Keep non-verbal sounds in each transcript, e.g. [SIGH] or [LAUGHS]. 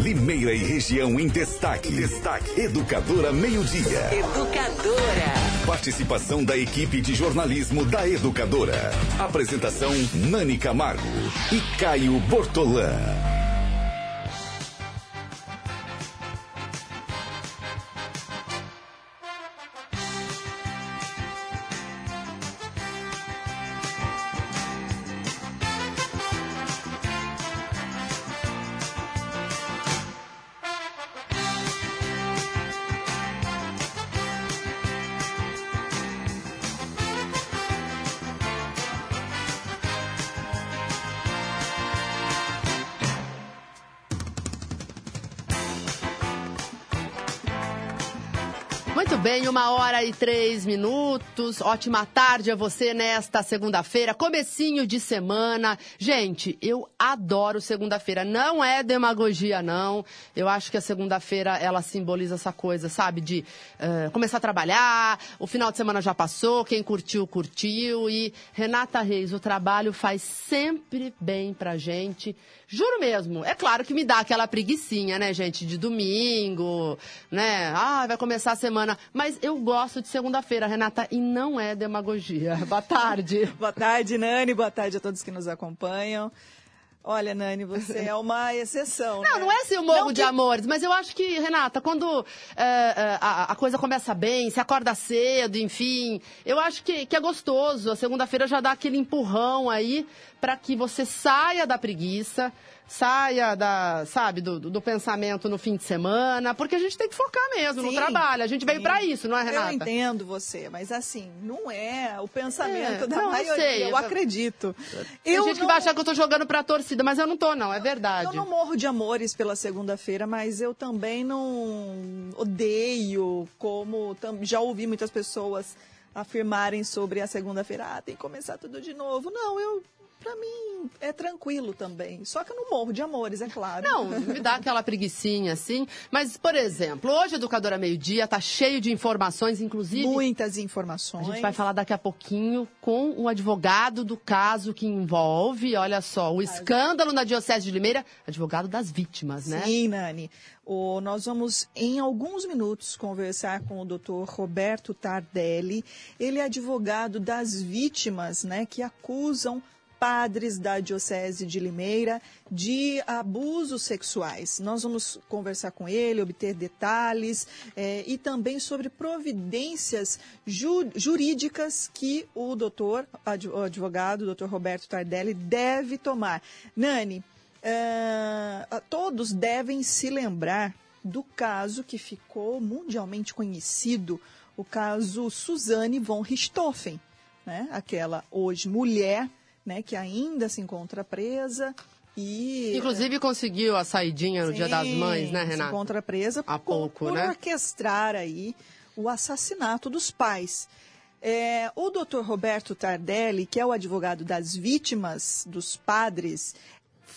Limeira e região em destaque. Destaque. Educadora Meio-Dia. Educadora. Participação da equipe de jornalismo da Educadora. Apresentação Nani Camargo e Caio Bortolã. Três minutos. Ótima tarde a você nesta segunda-feira, comecinho de semana. Gente, eu adoro segunda-feira. Não é demagogia, não. Eu acho que a segunda-feira ela simboliza essa coisa, sabe? De uh, começar a trabalhar, o final de semana já passou, quem curtiu, curtiu. E Renata Reis, o trabalho faz sempre bem pra gente. Juro mesmo. É claro que me dá aquela preguiçinha, né, gente? De domingo, né? Ah, vai começar a semana. Mas eu gosto de segunda-feira, Renata, e não é demagogia. [LAUGHS] Boa tarde. Boa tarde, Nani. Boa tarde a todos que nos acompanham. Olha, Nani, você é uma exceção. Não, né? não é assim o morro de que- amores, mas eu acho que, Renata, quando é, a, a coisa começa bem, se acorda cedo, enfim, eu acho que, que é gostoso. A segunda-feira já dá aquele empurrão aí para que você saia da preguiça, saia da, sabe, do, do- pensamento no fim de semana, porque a gente tem que focar mesmo no Sim, trabalho. A gente veio para isso, não é, Renata? Eu entendo você, mas assim, não é o pensamento É, da não, eu maioria, sei. eu, acredito. Tem eu gente que não- vai achar que eu tô jogando pra torcida, mas eu não tô, não, é verdade. Eu não morro de amores pela segunda-feira, mas eu também não odeio, como já ouvi muitas pessoas afirmarem sobre a segunda-feira, ah, tem que começar tudo de novo. Não, eu, pra mim, é tranquilo também. Só que eu não morro de amores, é claro. Não, me dá aquela preguiçinha assim. Mas, por exemplo, hoje a Educadora Meio Dia tá cheio de informações, inclusive. Muitas A informações. gente vai falar daqui a pouquinho com o advogado do caso que envolve, olha só, o escândalo na Diocese de Limeira, advogado das vítimas, né? Sim, Nani. O- nós vamos, em alguns minutos, conversar com o doutor Roberto Tardelli. Ele é advogado das vítimas né, que acusam padres da Diocese de Limeira de abusos sexuais. Nós vamos conversar com ele, obter detalhes eh, e também sobre providências ju- jurídicas que o doutor, o advogado, o doutor Roberto Tardelli, deve tomar. Nani, ah, todos devem se lembrar do caso que ficou mundialmente conhecido, o caso Suzane von Richthofen, né? aquela hoje mulher né, que ainda se encontra presa e... Inclusive conseguiu a saidinha no Dia das Sim, Mães, né, Se Renata? encontra presa Há por- pouco, por né? orquestrar aí o assassinato dos pais. É, o doutor Roberto Tardelli, que é o advogado das vítimas dos padres,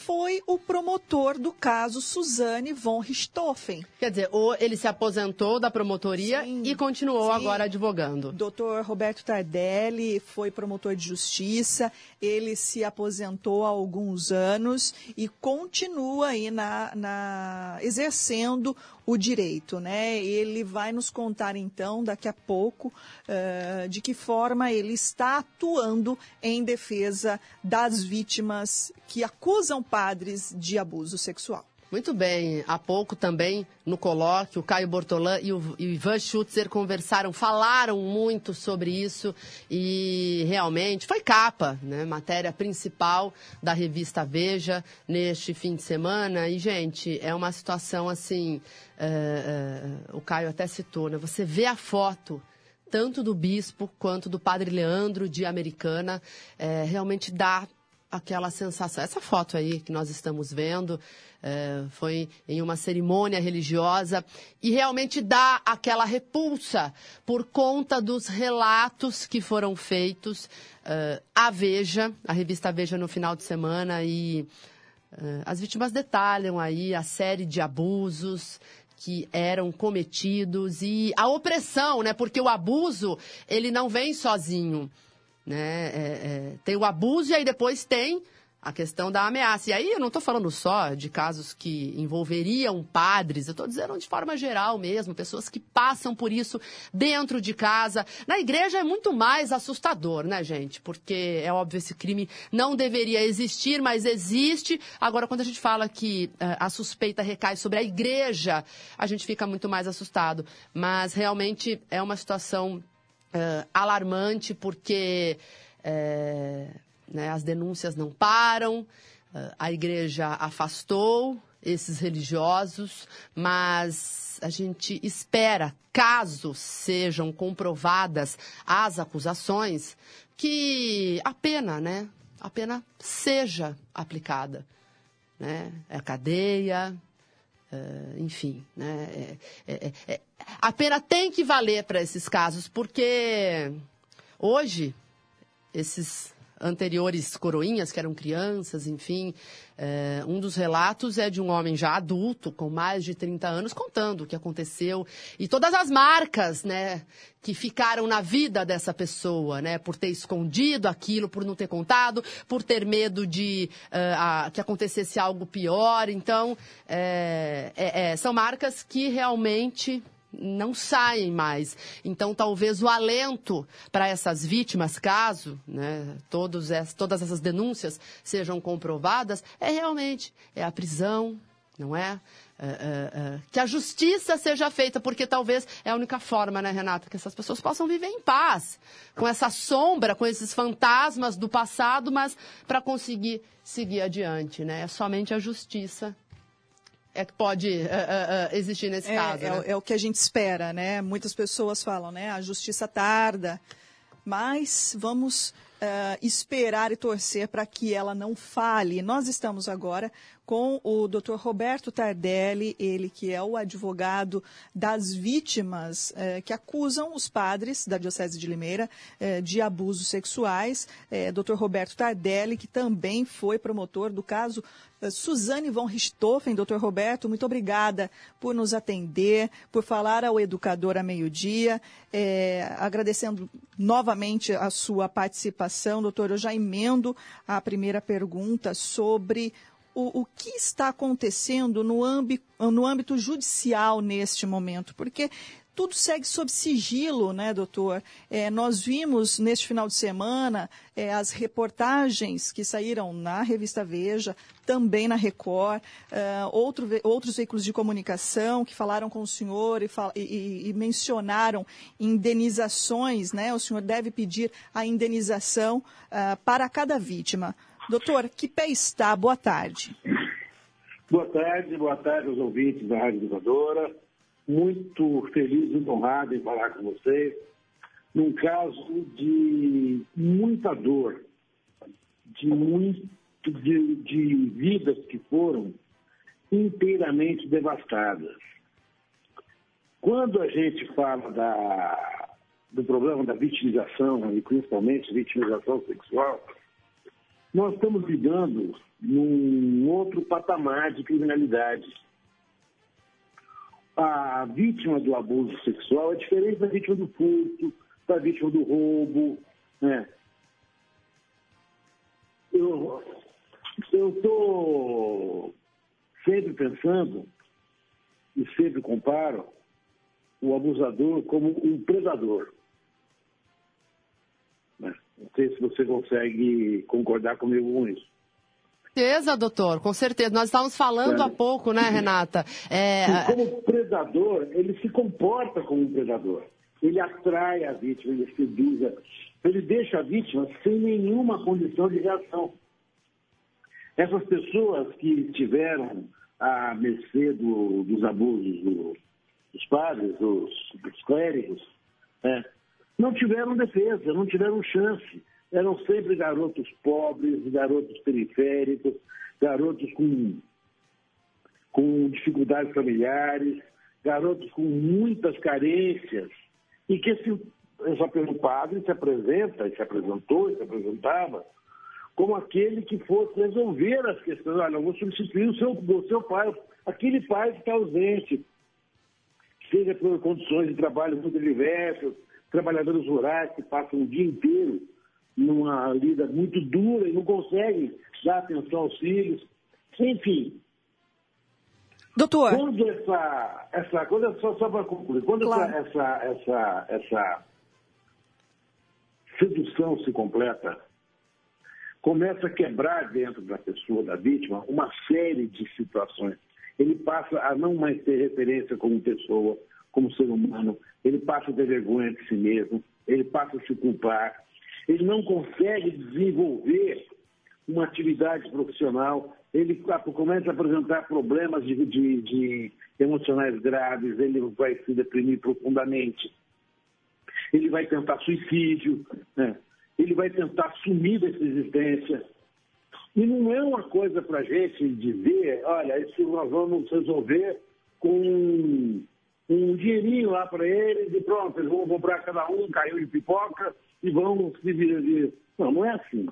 foi o promotor do caso Suzane von Richthofen. Quer dizer, ou ele se aposentou da promotoria Sim, e continuou sim. agora advogando. Dr. Roberto Tardelli foi promotor de justiça, ele se aposentou há alguns anos e continua aí na, na- exercendo o direito, né? Ele vai nos contar então daqui a pouco eh, de que forma ele está atuando em defesa das vítimas que acusam padres de abuso sexual. Muito bem. Há pouco também, no colóquio, o Caio Bortolã e o, Ivan Schutzer conversaram, falaram muito sobre isso e realmente foi capa, né? Matéria principal da revista Veja neste fim de semana. E, gente, é uma situação assim. é, é, o Caio até citou, né? Você vê a foto tanto do bispo quanto do padre Leandro de Americana, é, realmente dá aquela sensação. Essa foto aí que nós estamos vendo é, foi em uma cerimônia religiosa e realmente dá aquela repulsa por conta dos relatos que foram feitos é, à Veja, a revista Veja no final de semana e é, as vítimas detalham aí a série de abusos que eram cometidos e a opressão, né? Porque o abuso ele não vem sozinho, né? É, é, tem o abuso e aí depois tem A questão da ameaça. E aí eu não estou falando só de casos que envolveriam padres, eu estou dizendo de forma geral mesmo, pessoas que passam por isso dentro de casa. Na igreja é muito mais assustador, né, gente? Porque é óbvio, esse crime não deveria existir, mas existe. Agora, quando a gente fala que uh, a suspeita recai sobre a igreja, a gente fica muito mais assustado. Mas realmente é uma situação uh, alarmante, porque. Uh, né? As denúncias não param, a igreja afastou esses religiosos, mas a gente espera, caso sejam comprovadas as acusações, que a pena, né? A pena seja aplicada. Né? É cadeia, Uh, enfim, né? É, é, é, é, a pena tem que valer para esses casos, porque hoje esses anteriores coroinhas, que eram crianças, enfim. É, um dos relatos é de um homem já adulto, com mais de 30 anos, contando o que aconteceu e todas as marcas, né, que ficaram na vida dessa pessoa, né, por ter escondido aquilo, por não ter contado, por ter medo de uh, a, que acontecesse algo pior. Então, é, é, são marcas que realmente não saem mais. Então, talvez o alento para essas vítimas, caso né, todos es, todas essas denúncias sejam comprovadas, é realmente é a prisão, não é? É, é, é? que a justiça seja feita, porque talvez é a única forma, né, Renata, que essas pessoas possam viver em paz, com essa sombra, com esses fantasmas do passado, mas para conseguir seguir adiante, né? É somente a justiça é que pode uh, uh, existir nesse é, caso. É, né? é, o que a gente espera, né? Muitas pessoas falam, né? A justiça tarda, mas vamos uh, esperar e torcer para que ela não fale. Nós estamos agora com o Dr. Roberto Tardelli, ele que é o advogado das vítimas eh, que acusam os padres da Diocese de Limeira eh, de abusos sexuais. Eh, Dr. Roberto Tardelli, que também foi promotor do caso eh, Suzane von Richthofen. Doutor Roberto, muito obrigada por nos atender, por falar ao educador a meio-dia. É, agradecendo novamente a sua participação, doutor. Eu já emendo a primeira pergunta sobre o, o que está acontecendo no âmbito, no âmbito judicial neste momento, porque tudo segue sob sigilo, né, doutor? É, nós vimos neste final de semana é, as reportagens que saíram na revista Veja, também na Record, é, outro, outros veículos de comunicação que falaram com o senhor e, e, e, mencionaram indenizações, né? O senhor deve pedir a indenização uh, para cada vítima. Doutor, que pé está? Boa tarde. Boa tarde, boa tarde aos ouvintes da Rádio Educadora. Muito feliz e honrado em falar com vocês num caso de muita dor, de, muito, de, de vidas que foram inteiramente devastadas. Quando a gente fala da, do problema da vitimização, e principalmente vitimização sexual, nós estamos lidando num outro patamar de criminalidade. A vítima do abuso sexual é diferente da vítima do furto, da vítima do roubo. Né? Eu estou sempre pensando e sempre comparo o abusador como um predador. Não sei se você consegue concordar comigo com isso. Com certeza, doutor, com certeza. Nós estávamos falando é. há pouco, né, Renata? É... Como predador, ele se comporta como um predador. Ele atrai a vítima, ele seduz, ele deixa a vítima sem nenhuma condição de reação. Essas pessoas que tiveram a mercê do, dos abusos do, dos padres, dos, dos clérigos, né, não tiveram defesa, não tiveram chance. Eram sempre garotos pobres, garotos periféricos, garotos com, com dificuldades familiares, garotos com muitas carências. E que esse, esse pelo padre se apresenta, se apresentou, se apresentava, como aquele que fosse resolver as questões. Olha, eu vou substituir o seu, o seu pai, aquele pai que está ausente, seja por condições de trabalho muito diversas, trabalhadores rurais que passam o dia inteiro numa lida muito dura e não conseguem dar atenção aos filhos, enfim. Doutor. Quando essa, essa quando, só, só para concluir, quando claro. essa, essa, essa, essa sedução se completa, começa a quebrar dentro da pessoa, da vítima, uma série de situações. Ele passa a não mais ter referência como pessoa, como ser humano, ele passa a ter vergonha de si mesmo, ele passa a se culpar, ele não consegue desenvolver uma atividade profissional, ele começa a apresentar problemas de, de, de emocionais graves, ele vai se deprimir profundamente, ele vai tentar suicídio, né? ele vai tentar sumir dessa existência. E não é uma coisa para a gente dizer, olha, isso nós vamos resolver com um dinheirinho lá para eles e pronto, eles vão comprar cada um caiu de pipoca e vão se viver. Não, não é assim.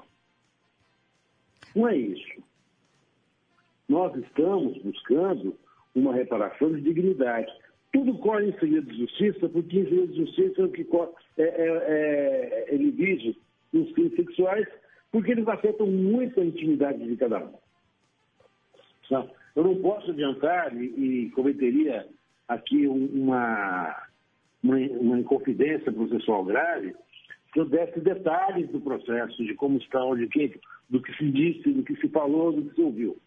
Não é isso. Nós estamos buscando uma reparação de dignidade. Tudo corre em segredo de justiça, porque em segredo de justiça é o que corre, é, é, é, ele vige os crimes sexuais, porque eles afetam muito a intimidade de cada um. Tá? Eu não posso adiantar e, e cometeria aqui uma, uma, uma inconfidência processual grave se eu desse detalhes do processo, de como está, onde, que, do que se disse, do que se falou, do que se ouviu.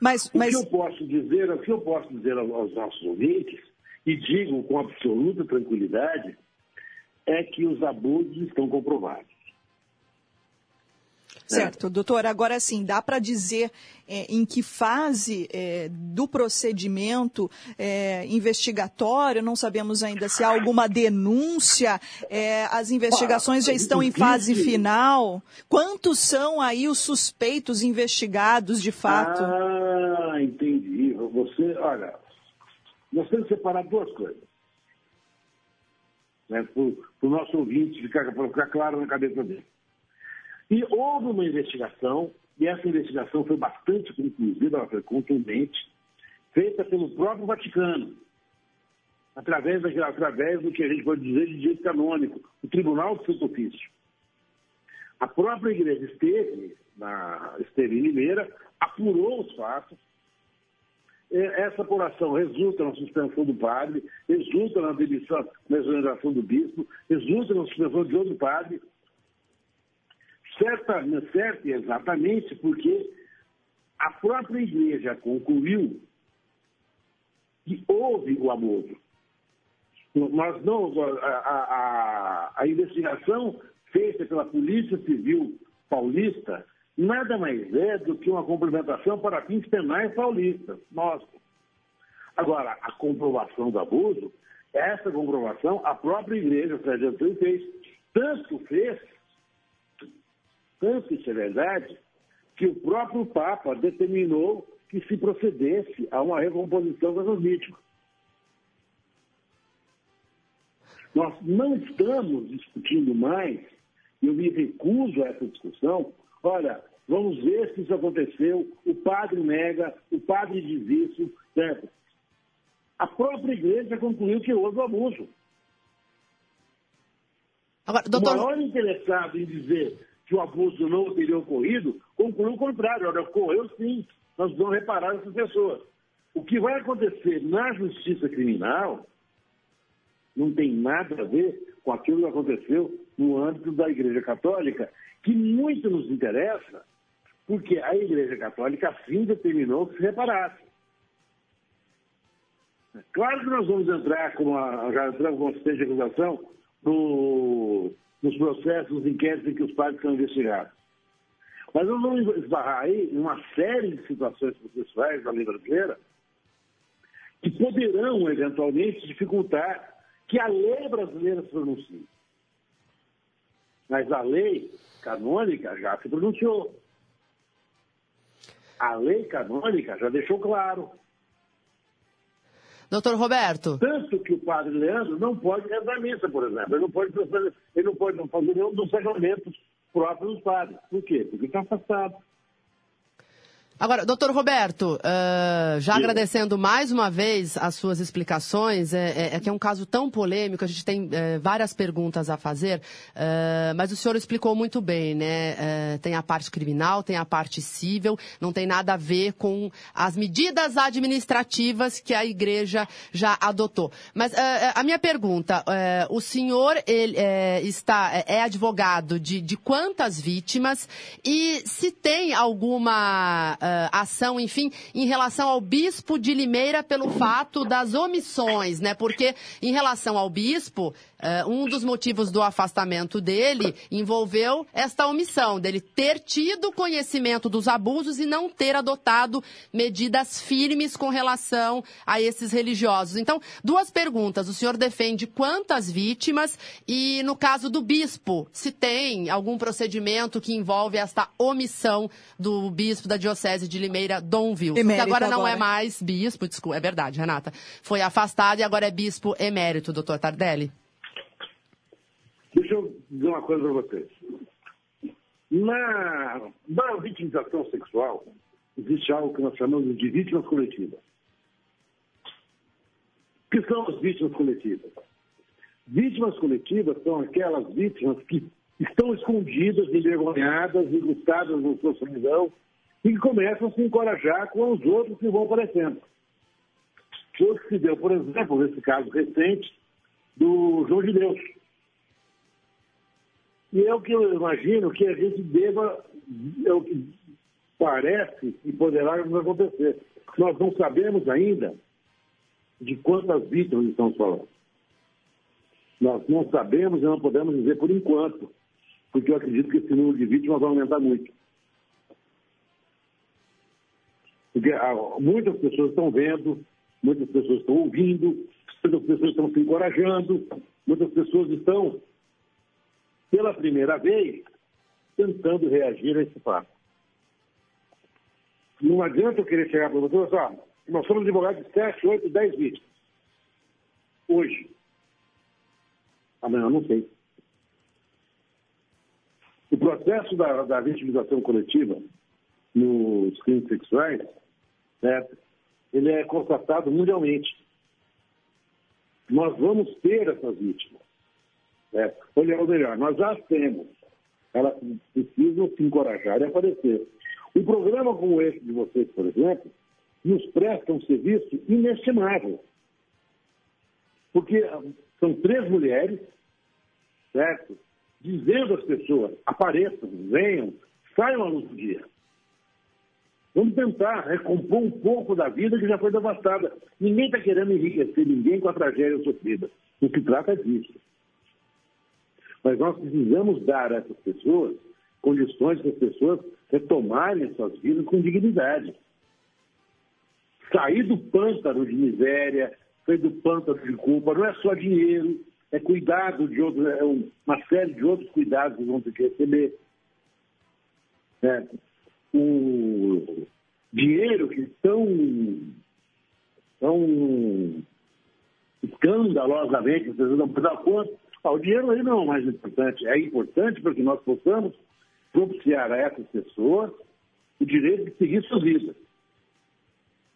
Mas, mas... O que eu posso dizer, o que eu posso dizer aos nossos ouvintes, e digo com absoluta tranquilidade, é que os abusos estão comprovados. Certo, doutor. Agora sim, dá para dizer é, em que fase é, do procedimento é, investigatório, não sabemos ainda se há alguma denúncia, é, as investigações já estão em fase final. Quantos são aí os suspeitos investigados de fato? Ah, entendi. Você, olha, nós temos que separar duas coisas. Né, para o nosso ouvinte ficar, ficar claro na cabeça dele. E houve uma investigação, e essa investigação foi bastante conclusiva, ela foi contundente, feita pelo próprio Vaticano, através, da, através do que a gente pode dizer de direito canônico, o Tribunal de Santo Ofício. A própria igreja esteve, na, esteve em Limeira, apurou os fatos, essa apuração resulta na suspensão do padre, resulta na demissão, na exoneração do bispo, resulta na suspensão de outro padre, Certa, certo, exatamente porque a própria igreja concluiu que houve o abuso. Nós não, a, a, a investigação feita pela Polícia Civil Paulista nada mais é do que uma complementação para fins penais paulistas. Nossa. Agora, a comprovação do abuso, essa comprovação a própria igreja, o fez. Tanto fez tanto isso é verdade, que o próprio Papa determinou que se procedesse a uma recomposição dessas vítimas. Nós não estamos discutindo mais, eu me recuso a essa discussão. Olha, vamos ver se isso aconteceu, o padre nega, o padre diz isso, certo? A própria igreja concluiu que houve abuso. Agora, doutor... O maior interessado em dizer que o abuso não teria ocorrido, concluiu o contrário. Olha, ocorreu sim, nós vamos reparar essas pessoas. O que vai acontecer na justiça criminal não tem nada a ver com aquilo que aconteceu no âmbito da Igreja Católica, que muito nos interessa, porque a Igreja Católica assim determinou que se reparasse. Claro que nós vamos entrar com a, já entramos com assistência de acusação no nos processos, nos inquéritos em que os padres são investigados. Mas nós vamos esbarrar aí uma série de situações processuais da lei brasileira que poderão, eventualmente, dificultar que a lei brasileira se pronuncie. Mas a lei canônica já se pronunciou. A lei canônica já deixou claro Doutor Roberto. Tanto que o padre Leandro não pode rezar missa, por exemplo. Ele não pode, ele não pode fazer nenhum dos sacramentos próprios dos padres. Por quê? Porque está afastado. Agora, doutor Roberto, uh, já Sim. agradecendo mais uma vez as suas explicações, é, é, é, que é um caso tão polêmico, a gente tem é, várias perguntas a fazer, uh, mas o senhor explicou muito bem, né? Uh, tem a parte criminal, tem a parte civil, não tem nada a ver com as medidas administrativas que a igreja já adotou. Mas a minha pergunta, o senhor ele, está, é advogado de, de quantas vítimas e se tem alguma ação, enfim, em relação ao bispo de Limeira pelo fato das omissões, né? Porque em relação ao bispo, Uh, um dos motivos do afastamento dele envolveu esta omissão, dele ter tido conhecimento dos abusos e não ter adotado medidas firmes com relação a esses religiosos. Então, duas perguntas. O senhor defende quantas vítimas e, no caso do bispo, se tem algum procedimento que envolve esta omissão do bispo da Diocese de Limeira, Dom Wilson, que agora não é mais bispo, desculpa, é verdade, Renata. Foi afastado e agora é bispo emérito, doutor Tardelli. Deixa eu dizer uma coisa para vocês. Na, na vitimização sexual, existe algo que nós chamamos de vítimas coletivas. O que são as vítimas coletivas? Vítimas coletivas são aquelas vítimas que estão escondidas, envergonhadas, engustadas na sua solidão e começam a se encorajar com os outros que vão aparecendo. Foi que se deu, por exemplo, nesse caso recente do João de Deus e é o que eu imagino que a gente deva, é o que parece e poderá acontecer. Nós não sabemos ainda de quantas vítimas estamos falando. Nós não sabemos e não podemos dizer por enquanto, porque eu acredito que esse número de vítimas vai aumentar muito. Porque ah, muitas pessoas estão vendo, muitas pessoas estão ouvindo, muitas pessoas estão se encorajando, muitas pessoas estão pela primeira vez, tentando reagir a esse fato. Não adianta eu querer chegar para você e falar, nós somos advogados de 7, 8, 10 vítimas. Hoje. Amanhã não sei. O processo da, da vitimização coletiva nos crimes sexuais, ele é constatado mundialmente. Nós vamos ter essas vítimas. É, olha, ou melhor, nós já temos. Elas precisam se encorajar e aparecer. Um programa como esse de vocês, por exemplo, nos presta um serviço inestimável. Porque são três mulheres, certo? Dizendo às pessoas, apareçam, venham, saiam à luz do dia. Vamos tentar recompor um pouco da vida que já foi devastada. Ninguém está querendo enriquecer ninguém com a tragédia sofrida. O que trata é disso. Mas nós precisamos dar a essas pessoas condições para as pessoas retomarem suas vidas com dignidade. Sair do pântano de miséria, sair do pântano de culpa, não é só dinheiro, é cuidado de outros, é uma série de outros cuidados que vão ter que receber. É, o dinheiro que tão, tão escandalosamente, vocês não dar conta, ah, o dinheiro aí não é o mais importante. É importante para que nós possamos propiciar a essas pessoas o direito de seguir suas vidas.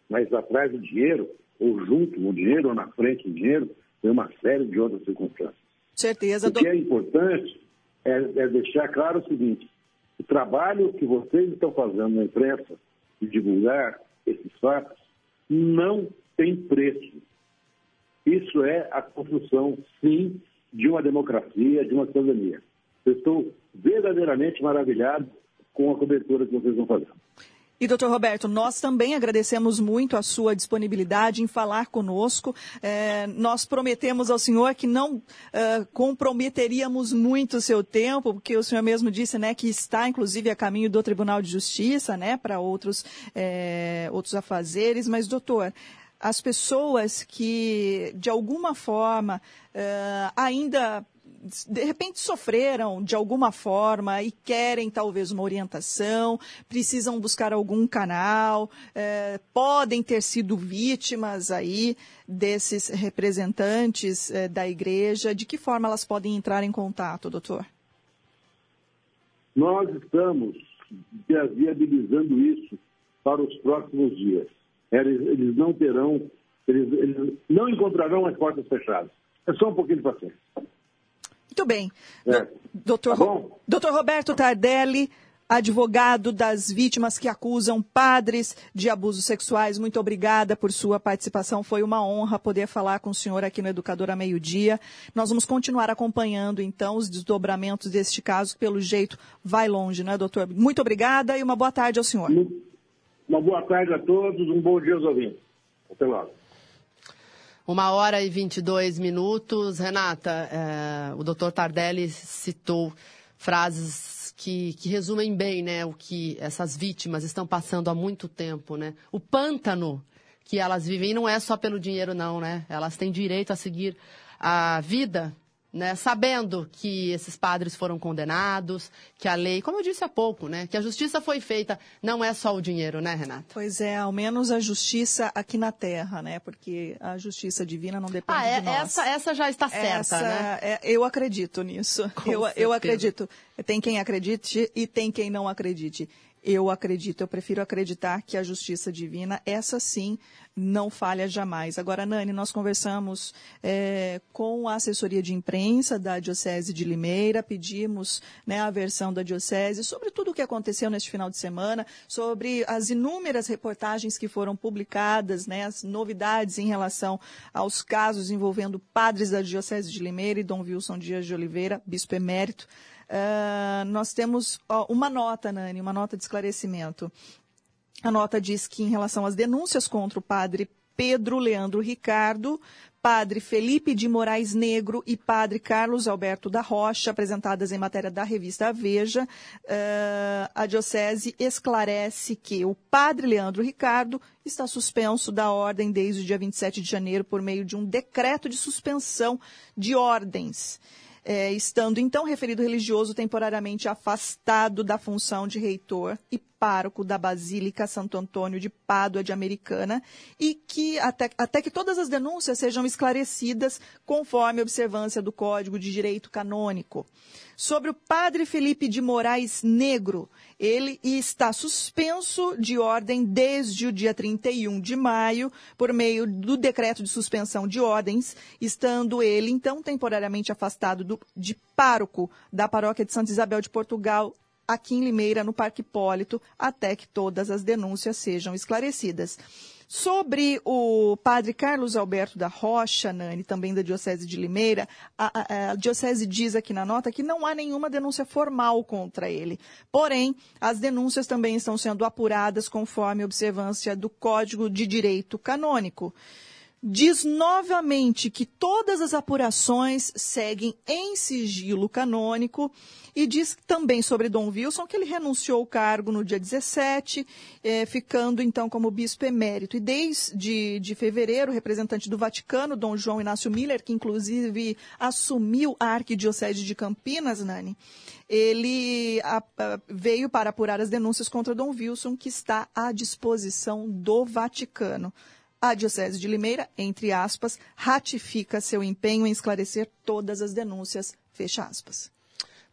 Mas atrás do dinheiro, ou junto no dinheiro, ou na frente do dinheiro, tem uma série de outras circunstâncias. Certeza. O que é importante é, é deixar claro o seguinte: o trabalho que vocês estão fazendo na imprensa de divulgar esses fatos não tem preço. Isso é a construção, sim, de uma democracia, de uma cidadania. Eu estou verdadeiramente maravilhado com a cobertura que vocês vão fazer. E, doutor Roberto, nós também agradecemos muito a sua disponibilidade em falar conosco. É, nós prometemos ao senhor que não uh, comprometeríamos muito o seu tempo, porque o senhor mesmo disse né, que está, inclusive, a caminho do Tribunal de Justiça né, para outros, é, outros afazeres. Mas, doutor, as pessoas que, de alguma forma, uh, ainda de repente sofreram de alguma forma e querem talvez uma orientação, precisam buscar algum canal, eh, podem ter sido vítimas aí desses representantes eh, da igreja. De que forma elas podem entrar em contato, doutor? Nós estamos viabilizando isso para os próximos dias. Eles, eles não terão, eles, eles, não encontrarão as portas fechadas. É só um pouquinho de paciência. Muito bem. É. Doutor, tá Doutor Roberto Tardelli, advogado das vítimas que acusam padres de abusos sexuais. Muito obrigada por sua participação. Foi uma honra poder falar com o senhor aqui no Educador a meio-dia. Nós vamos continuar acompanhando, então, os desdobramentos deste caso, que pelo jeito vai longe, não é, doutor? Muito obrigada e uma boa tarde ao senhor. Uma boa tarde a todos, um bom dia aos ouvintes. Até logo. Uma hora e 22 minutos. Renata, é, o doutor Tardelli citou frases que, que resumem bem né, o que essas vítimas estão passando há muito tempo. Né? O pântano que elas vivem não é só pelo dinheiro, não. Né? Elas têm direito a seguir a vida né, sabendo que esses padres foram condenados, que a lei, como eu disse há pouco, né, que a justiça foi feita, não é só o dinheiro, né, Renata? Pois é, ao menos a justiça aqui na Terra, né, porque a justiça divina não depende ah, é, de nós. Essa, essa já está certa, essa, né? É, eu acredito nisso. eu, eu acredito. Tem quem acredite e tem quem não acredite. Eu acredito, eu prefiro acreditar que a justiça divina, essa sim, não falha jamais. Agora, Nani, nós conversamos é, com a assessoria de imprensa da Diocese de Limeira, pedimos né, a versão da Diocese sobre tudo o que aconteceu neste final de semana, sobre as inúmeras reportagens que foram publicadas, né, as novidades em relação aos casos envolvendo padres da Diocese de Limeira e Dom Wilson Dias de Oliveira, bispo emérito. Uh, nós temos ó, uma nota, Nani, uma nota de esclarecimento. A nota diz que, em relação às denúncias contra o padre Pedro Leandro Ricardo, padre Felipe de Moraes Negro e padre Carlos Alberto da Rocha, apresentadas em matéria da revista Veja, uh, a Diocese esclarece que o padre Leandro Ricardo está suspenso da ordem desde o dia 27 de janeiro por meio de um decreto de suspensão de ordens é, estando então referido religioso temporariamente afastado da função de reitor e pároco da Basílica Santo Antônio de Pádua de Americana e que até, até que todas as denúncias sejam esclarecidas conforme a observância do Código de Direito Canônico. Sobre o padre Felipe de Moraes Negro, ele está suspenso de ordem desde o dia 31 de maio, por meio do decreto de suspensão de ordens, estando ele, então, temporariamente afastado do, de pároco da paróquia de Santa Isabel de Portugal, aqui em Limeira, no Parque Hipólito, até que todas as denúncias sejam esclarecidas. Sobre o padre Carlos Alberto da Rocha, Nani, também da Diocese de Limeira, a, a, a, Diocese diz aqui na nota que não há nenhuma denúncia formal contra ele. Porém, as denúncias também estão sendo apuradas conforme observância do Código de Direito Canônico diz novamente que todas as apurações seguem em sigilo canônico e diz também sobre Dom Wilson que ele renunciou ao cargo no dia 17, eh, ficando então como bispo emérito. E desde de fevereiro, o representante do Vaticano, Dom João Inácio Miller, que inclusive assumiu a arquidiocese de Campinas, Nani, ele a, a, veio para apurar as denúncias contra Dom Wilson, que está à disposição do Vaticano. A Diocese de Limeira, entre aspas, ratifica seu empenho em esclarecer todas as denúncias, fecha aspas.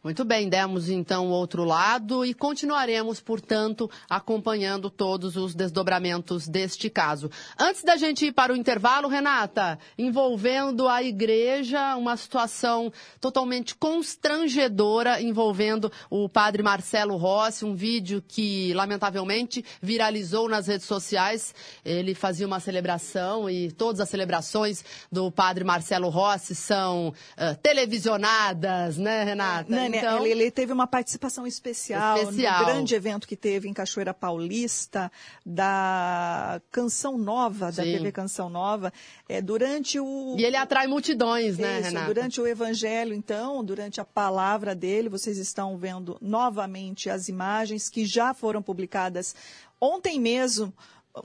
Muito bem, demos então o outro lado e continuaremos, portanto, acompanhando todos os desdobramentos deste caso. Antes da gente ir para o intervalo, Renata, envolvendo a igreja, uma situação totalmente constrangedora envolvendo o padre Marcelo Rossi, um vídeo que, lamentavelmente, viralizou nas redes sociais. Ele fazia uma celebração e todas as celebrações do padre Marcelo Rossi são uh, televisionadas, né, Renata? Não, então, ele, ele, teve uma participação especial, especial. no grande evento que teve em Cachoeira Paulista, da Canção Nova, da TV Canção Nova, é, durante o... E ele atrai multidões, né, Isso, Renata? Durante o evangelho, então, durante a palavra dele, vocês estão vendo novamente as imagens que já foram publicadas ontem mesmo,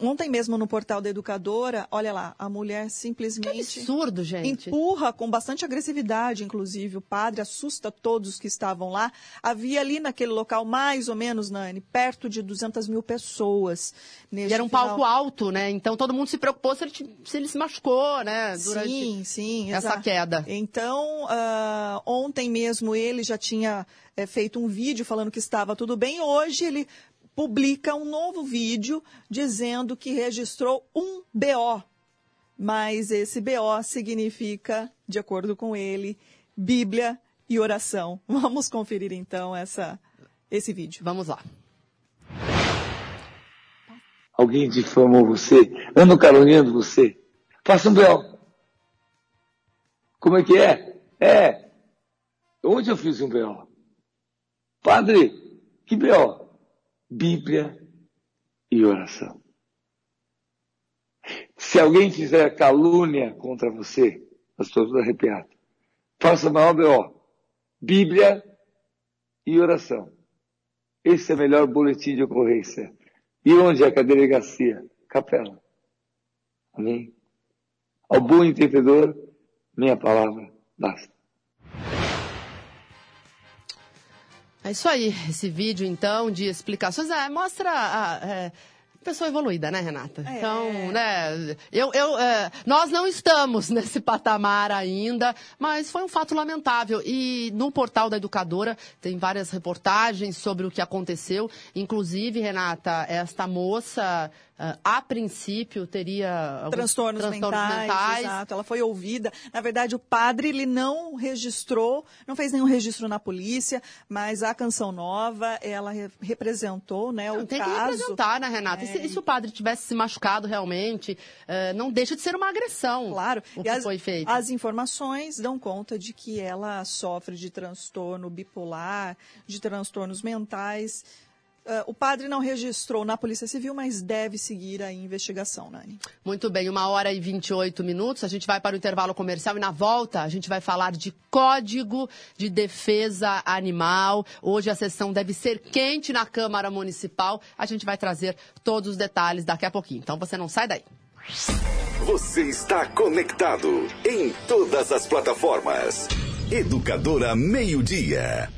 Ontem mesmo no portal da educadora, olha lá, a mulher simplesmente. Que absurdo, gente. Empurra com bastante agressividade, inclusive. O padre assusta todos que estavam lá. Havia ali naquele local, mais ou menos, Nani, perto de 200 mil pessoas. e era um final. palco alto, né? Então todo mundo se preocupou se ele, se, ele se machucou, né? Durante sim, sim. Essa exato. queda. Então, uh, ontem mesmo ele já tinha é, feito um vídeo falando que estava tudo bem. Hoje ele publica um novo vídeo dizendo que registrou um BO. Mas esse BO significa, de acordo com ele, Bíblia e oração. [LAUGHS] Vamos conferir então essa, esse vídeo. Vamos lá. Alguém difamou você, ando caluniando você. Faça um BO. Como é que é? É. Onde eu fiz um BO? Padre, que BO? Bíblia e oração. Se alguém fizer calúnia contra você, estou tudo arrepiado. Faça maior BO. Bíblia e oração. Esse é o melhor boletim de ocorrência. E onde é que a delegacia? Capela. Amém? Ao bom entendedor, minha palavra basta. É isso aí, esse vídeo então de explicações é, mostra a, é, pessoa evoluída, né, Renata? É. Então, né, eu, eu, é, nós não estamos [LAUGHS] nesse patamar ainda, mas foi um fato lamentável. E no portal da Educadora tem várias reportagens sobre o que aconteceu. Inclusive, Renata, esta moça Uh, a princípio teria transtornos, transtornos mentais, mentais, Exato, ela foi ouvida. Na verdade, o padre ele não registrou, não fez nenhum registro na polícia, mas a canção nova ela re representou, né, não, o tem caso. Tem que representar, né, Renata? É... E, se, e, se, o padre tivesse se machucado realmente, uh, não deixa de ser uma agressão. Claro. O que as, foi feito. As informações dão conta de que ela sofre de transtorno bipolar, de transtornos mentais. Uh, o padre não registrou na Polícia Civil, mas deve seguir a investigação, Nani. Muito bem, uma hora e 28 minutos. A gente vai para o intervalo comercial e na volta a gente vai falar de Código de Defesa Animal. Hoje a sessão deve ser quente na Câmara Municipal. A gente vai trazer todos os detalhes daqui a pouquinho. Então você não sai daí. Você está conectado em todas as plataformas. Educadora Meio Dia.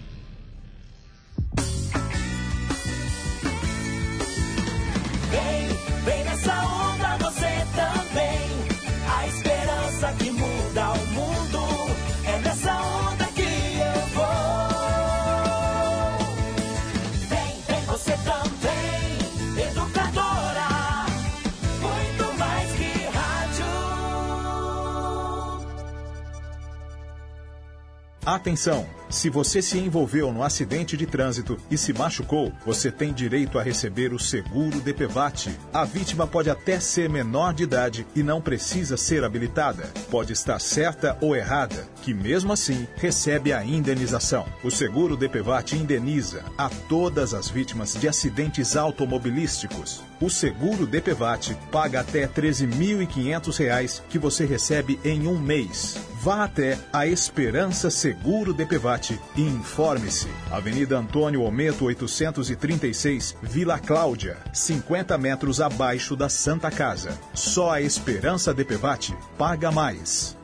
Atenção! Se você se envolveu no acidente de trânsito e se machucou, você tem direito a receber o seguro DPVAT. A vítima pode até ser menor de idade e não precisa ser habilitada. Pode estar certa ou errada, que mesmo assim recebe a indenização. O seguro DPVAT indeniza a todas as vítimas de acidentes automobilísticos. O seguro DPVAT paga até R$ 13.500 que você recebe em um mês. Vá até a Esperança Seguro DPVAT e informe-se. Avenida Antônio Ometo 836, Vila Cláudia, 50 metros abaixo da Santa Casa. Só a Esperança DPVAT paga mais.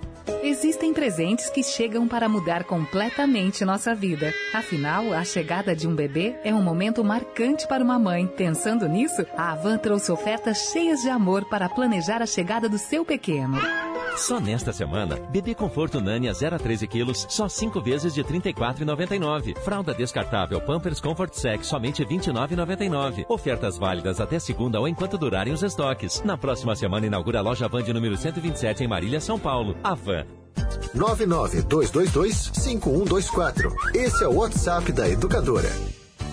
Existem presentes que chegam para mudar completamente nossa vida. Afinal, a chegada de um bebê é um momento marcante para uma mãe. Pensando nisso, a Avan trouxe ofertas cheias de amor para planejar a chegada do seu pequeno. Só nesta semana, bebê conforto Nani a 0 a 13 quilos, só 5 vezes de R$ 34,99. Fralda descartável Pampers Comfort Sex, somente R$ 29,99. Ofertas válidas até segunda ou enquanto durarem os estoques. Na próxima semana inaugura a loja Van de número 127 em Marília, São Paulo. A Van. 992225124. Esse é o WhatsApp da educadora.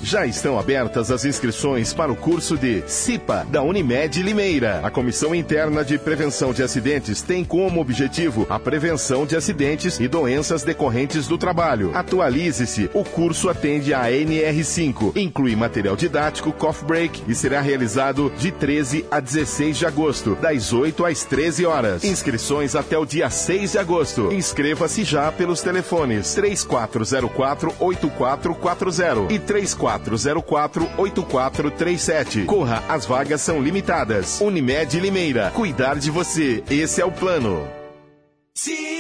Já estão abertas as inscrições para o curso de CIPA da Unimed Limeira. A Comissão Interna de Prevenção de Acidentes tem como objetivo a prevenção de acidentes e doenças decorrentes do trabalho. Atualize-se. O curso atende a NR5, inclui material didático, coffee break e será realizado de 13 a 16 de agosto, das 8 às 13 horas. Inscrições até o dia 6 de agosto. Inscreva-se já pelos telefones 3404 8440 e 34 3404-8437. Corra, as vagas são limitadas. Unimed Limeira. Cuidar de você. Esse é o plano. Dica.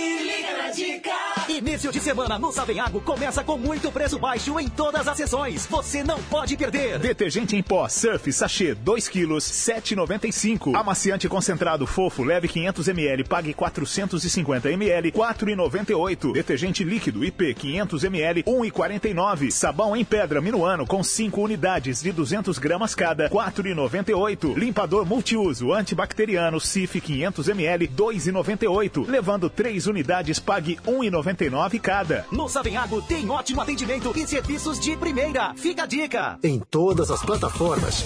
Início de semana no Savenhago começa com muito preço baixo em todas as sessões. Você não pode perder. Detergente em pó Surf Sachê 2 kg 7,95. Amaciante concentrado fofo leve 500 ml pague 450 ml 4,98. Detergente líquido IP 500 ml 1,49. Sabão em pedra Minuano com 5 unidades de 200 gramas cada 4,98. Limpador multiuso antibacteriano Cif 500 ml 2,98. Levando 3 unidades pague 1,99 cada. No Savenhago tem ótimo atendimento e serviços de primeira. Fica a dica. Em todas as plataformas.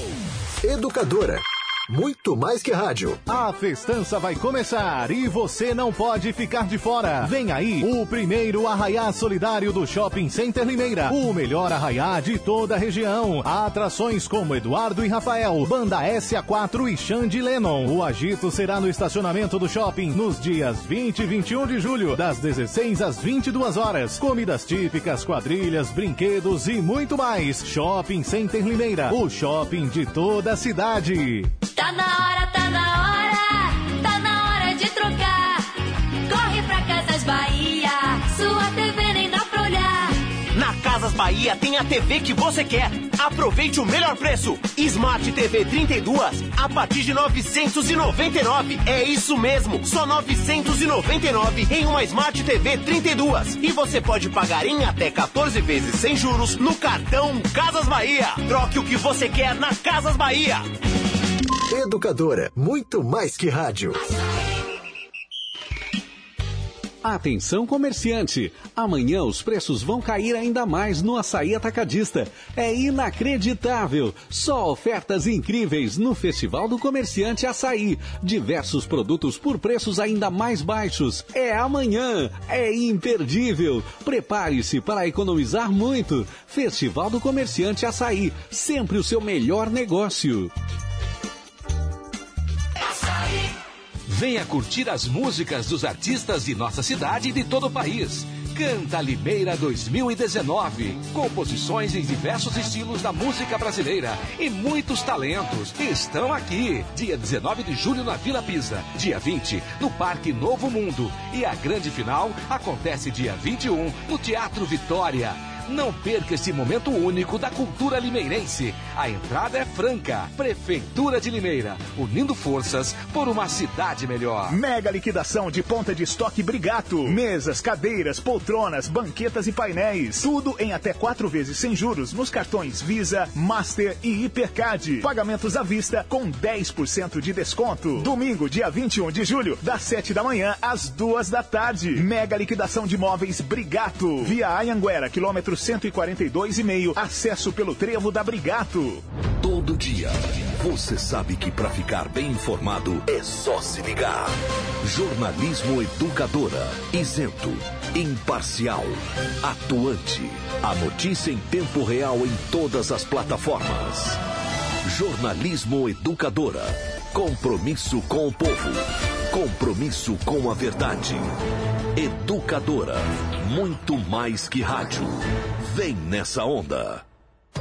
Educadora. Muito mais que rádio. A festança vai começar e você não pode ficar de fora. Vem aí o primeiro arraiá solidário do Shopping Center Limeira. O melhor arraiá de toda a região. Atrações como Eduardo e Rafael, Banda SA4 e Xande Lennon. O agito será no estacionamento do shopping nos dias 20 e 21 de julho, das 16 às 22 horas. Comidas típicas, quadrilhas, brinquedos e muito mais. Shopping Center Limeira, o shopping de toda a cidade. Tá na hora, tá na hora, tá na hora de trocar. Corre pra Casas Bahia, sua TV nem dá pra olhar. Na Casas Bahia tem a TV que você quer. Aproveite o melhor preço. Smart TV 32 a partir de 999. É isso mesmo, só 999 em uma Smart TV 32. E você pode pagar em até 14 vezes sem juros no cartão Casas Bahia. Troque o que você quer na Casas Bahia. Educadora, muito mais que rádio. Atenção comerciante! Amanhã os preços vão cair ainda mais no açaí atacadista. É inacreditável! Só ofertas incríveis no Festival do Comerciante Açaí. Diversos produtos por preços ainda mais baixos. É amanhã! É imperdível! Prepare-se para economizar muito. Festival do Comerciante Açaí. Sempre o seu melhor negócio. Venha curtir as músicas dos artistas de nossa cidade e de todo o país. Canta Limeira 2019. Composições em diversos estilos da música brasileira e muitos talentos estão aqui. Dia 19 de julho na Vila Pisa, dia 20 no Parque Novo Mundo e a grande final acontece dia 21 no Teatro Vitória. Não perca esse momento único da cultura limeirense. A entrada é franca. Prefeitura de Limeira, unindo forças por uma cidade melhor. Mega liquidação de ponta de estoque Brigato. Mesas, cadeiras, poltronas, banquetas e painéis. Tudo em até quatro vezes sem juros nos cartões Visa, Master e Hipercard. Pagamentos à vista com 10% de desconto. Domingo, dia 21 de julho, das 7 da manhã às duas da tarde. Mega liquidação de móveis Brigato. Via Anhanguera, quilômetro 142,5. Acesso pelo trevo da Brigato. Todo dia, você sabe que para ficar bem informado é só se ligar. Jornalismo Educadora. Isento, imparcial, atuante. A notícia em tempo real em todas as plataformas. Jornalismo Educadora. Compromisso com o povo. Compromisso com a verdade. Educadora. Muito mais que rádio. Vem nessa onda.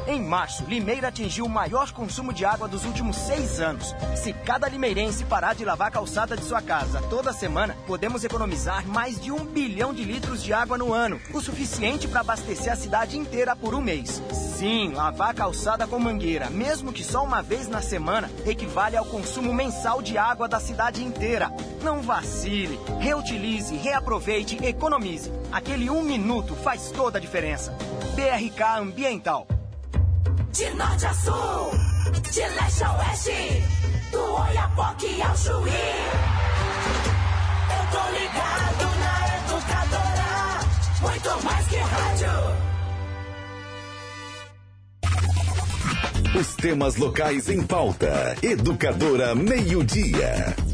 Em março, Limeira atingiu o maior consumo de água dos últimos seis anos. Se cada limeirense parar de lavar a calçada de sua casa toda semana, podemos economizar mais de um bilhão de litros de água no ano, o suficiente para abastecer a cidade inteira por um mês. Sim, lavar a calçada com mangueira, mesmo que só uma vez na semana, equivale ao consumo mensal de água da cidade inteira. Não vacile, reutilize, reaproveite, economize. Aquele um minuto faz toda a diferença. BRK Ambiental. De norte a sul, de leste a oeste, do Oiapoque ao Chuí. Eu tô ligado na educadora, muito mais que rádio. Os temas locais em pauta. Educadora Meio-Dia. Uma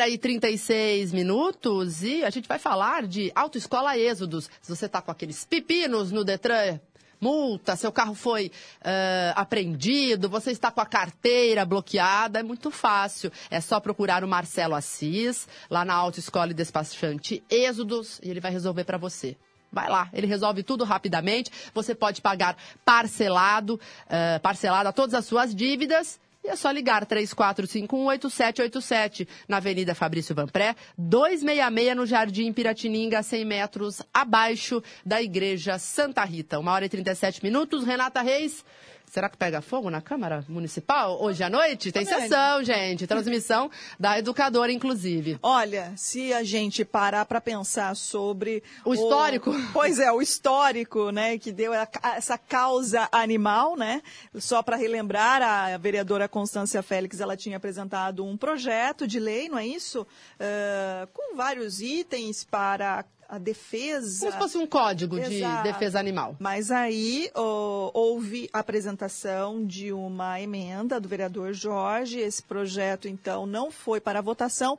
hora e 36 minutos e a gente vai falar de Autoescola Êxodos. Se você está com aqueles pepinos no Detran, multa, seu carro foi uh, apreendido, você está com a carteira bloqueada, é muito fácil. É só procurar o Marcelo Assis, lá na Autoescola e Despachante Êxodos, e ele vai resolver para você. Vai lá, ele resolve tudo rapidamente. Você pode pagar parcelado, uh, parcelado a todas as suas dívidas e é só ligar 34518787 na Avenida Fabrício Vanpré, 266 no Jardim Piratininga, 100 metros abaixo da Igreja Santa Rita. Uma hora e 37 minutos. Renata Reis, Será que pega fogo na Câmara Municipal hoje à noite? Tem sessão, gente. Transmissão [LAUGHS] da educadora, inclusive. Olha, se a gente parar para pensar sobre. O histórico? O... [LAUGHS] Pois é, o histórico, né, que deu essa causa animal, né? Só para relembrar, a vereadora Constância Félix, ela tinha apresentado um projeto de lei, não é isso? Uh, com vários itens para a defesa. Como se fosse um código Exato. de defesa animal. Mas aí oh, houve apresentação de uma emenda do vereador Jorge. Esse projeto, então, não foi para votação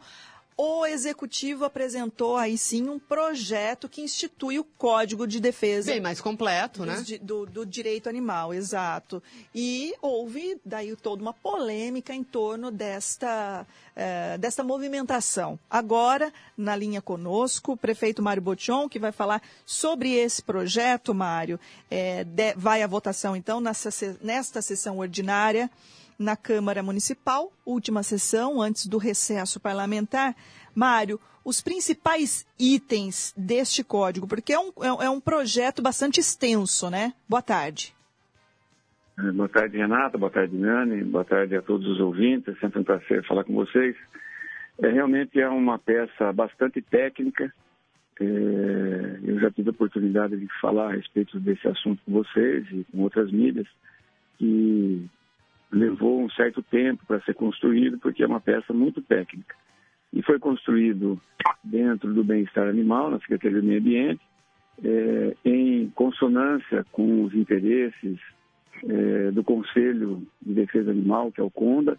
o executivo apresentou aí sim um projeto que institui o Código de Defesa. Bem mais completo, né? Do, do, direito animal, exato. E houve daí toda uma polêmica em torno desta, eh, desta movimentação. Agora, na linha conosco, o prefeito Mário Botion, que vai falar sobre esse projeto, Mário. Eh, de, vai à votação, então, nessa, nesta sessão ordinária na Câmara Municipal, última sessão antes do recesso parlamentar. Mário, os principais itens deste código, porque é um, é um projeto bastante extenso, né? Boa tarde. É, boa tarde, Renata. Boa tarde, Nani. Boa tarde a todos os ouvintes. É sempre um prazer falar com vocês. É, realmente é uma peça bastante técnica. É, eu já tive a oportunidade de falar a respeito desse assunto com vocês e com outras mídias. E levou um certo tempo para ser construído, porque é uma peça muito técnica. E foi construído dentro do bem-estar animal, na Secretaria do Meio Ambiente, é, em consonância com os interesses é, do Conselho de Defesa Animal, que é o CONDA,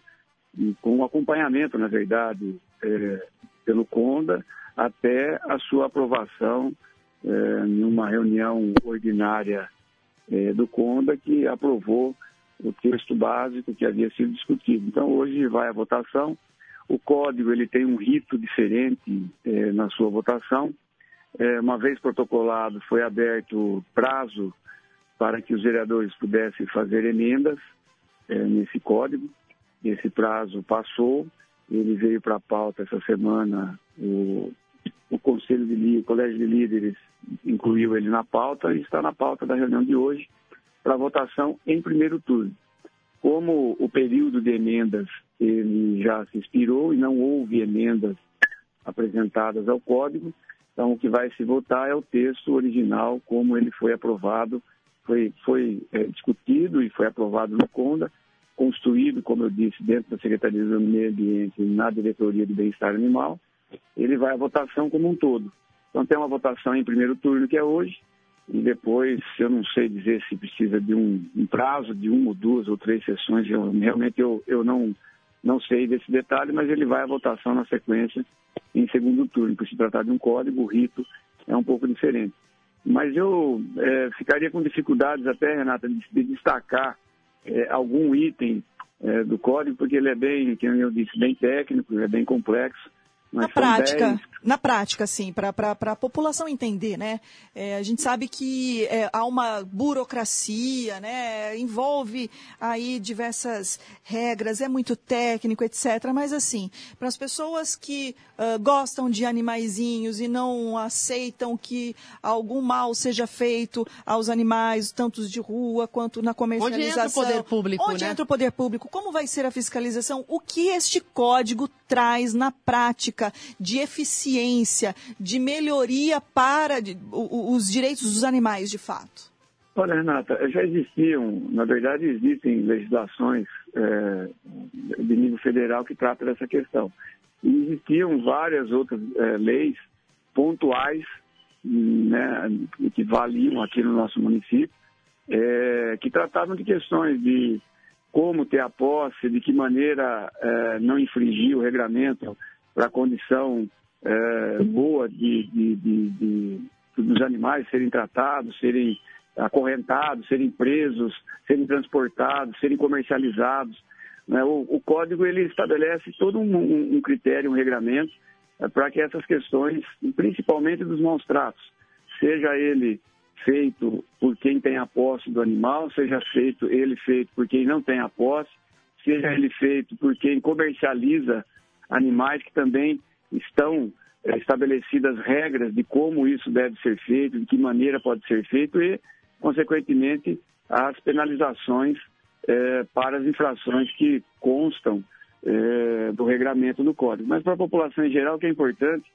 e com o acompanhamento, na verdade, é, pelo CONDA, até a sua aprovação é, em uma reunião ordinária do CONDA, que aprovou o texto básico que havia sido discutido. Então, hoje vai a votação. O código ele tem um rito diferente é, na sua votação. É, uma vez protocolado, foi aberto prazo para que os vereadores pudessem fazer emendas é, nesse código. Esse prazo passou, ele veio para a pauta essa semana. O, o Conselho de o Colégio de Líderes incluiu ele na pauta e está na pauta da reunião de hoje para votação em primeiro turno. Como o período de emendas ele já se expirou e não houve emendas apresentadas ao código, então o que vai se votar é o texto original como ele foi aprovado, foi, foi é, discutido e foi aprovado no CONDA, construído, como eu disse, dentro da Secretaria do Meio Ambiente, na Diretoria de Bem-Estar Animal, ele vai à votação como um todo. Então tem uma votação em primeiro turno, que é hoje, e depois eu não sei dizer se precisa de um, um prazo de uma ou duas ou três sessões, eu, realmente eu, eu não, não sei desse detalhe, mas ele vai à votação na sequência em segundo turno, por se tratar de um código, o rito é um pouco diferente. Mas eu é, ficaria com dificuldades até, Renata, de, de destacar é, algum item é, do código, porque ele é bem, como eu disse, bem técnico, é bem complexo na prática, 10... na prática, sim, para a população entender, né? É, a gente sabe que é, há uma burocracia, né? Envolve aí diversas regras, é muito técnico, etc. Mas assim, para as pessoas que uh, gostam de animaizinhos e não aceitam que algum mal seja feito aos animais, tanto de rua quanto na comercialização. Onde entra o poder público, Onde né? entra o poder público? Como vai ser a fiscalização? O que este código traz na prática? de eficiência, de melhoria para os direitos dos animais, de fato? Olha, Renata, já existiam, na verdade, existem legislações é, de nível federal que tratam dessa questão. E existiam várias outras é, leis pontuais né, que valiam aqui no nosso município, é, que tratavam de questões de como ter a posse, de que maneira é, não infringir o regramento para a condição é, boa de, de, de, dos animais serem tratados, serem acorrentados, serem presos, serem transportados, serem comercializados. Né? O, código ele estabelece todo um, critério, um regramento é, para que essas questões, principalmente dos maus tratos, seja ele feito por quem tem a posse do animal, seja feito ele feito por quem não tem a posse, seja ele feito por quem comercializa animais que também estão é, estabelecidas regras de como isso deve ser feito, de que maneira pode ser feito e, consequentemente, as penalizações é, para as infrações que constam é, do regramento do código. Mas para a população em geral, o que é importante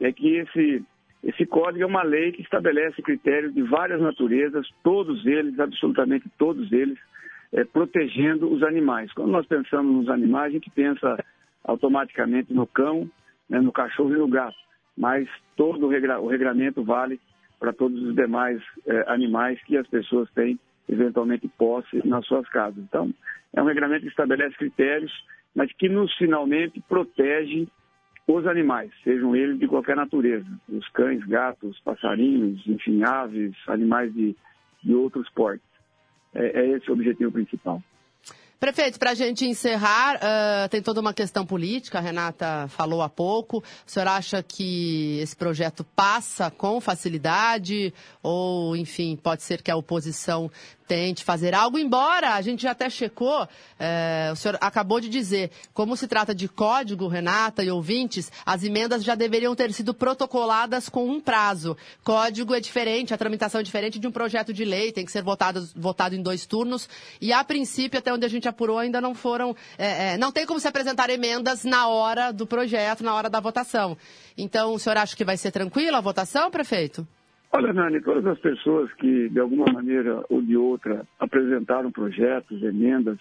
é que esse, esse código é uma lei que estabelece critérios de várias naturezas, todos eles, absolutamente todos eles, é, protegendo os animais. Quando nós pensamos nos animais, a gente pensa automaticamente no cão, né, no cachorro e no gato, mas todo o, regra, o regramento vale para todos os demais é, animais que as pessoas têm eventualmente posse nas suas casas. Então, é um regramento que estabelece critérios, mas que nos finalmente protege os animais, sejam eles de qualquer natureza, os cães, gatos, passarinhos, enfim, aves, animais de, de outros portes. É, é esse o objetivo principal. Prefeito, para a gente encerrar, uh, tem toda uma questão política, a Renata falou há pouco. O senhor acha que esse projeto passa com facilidade? Ou, enfim, pode ser que a oposição tente fazer algo, embora a gente já até checou, é, o senhor acabou de dizer, como se trata de código, Renata e ouvintes, as emendas já deveriam ter sido protocoladas com um prazo. Código é diferente, a tramitação é diferente de um projeto de lei, tem que ser votado, votado em dois turnos, e a princípio, até onde a gente apurou, ainda não foram, é, é, não tem como se apresentar emendas na hora do projeto, na hora da votação. Então, o senhor acha que vai ser tranquila a votação, prefeito? Olha, Nani, todas as pessoas que, de alguma maneira ou de outra, apresentaram projetos, emendas,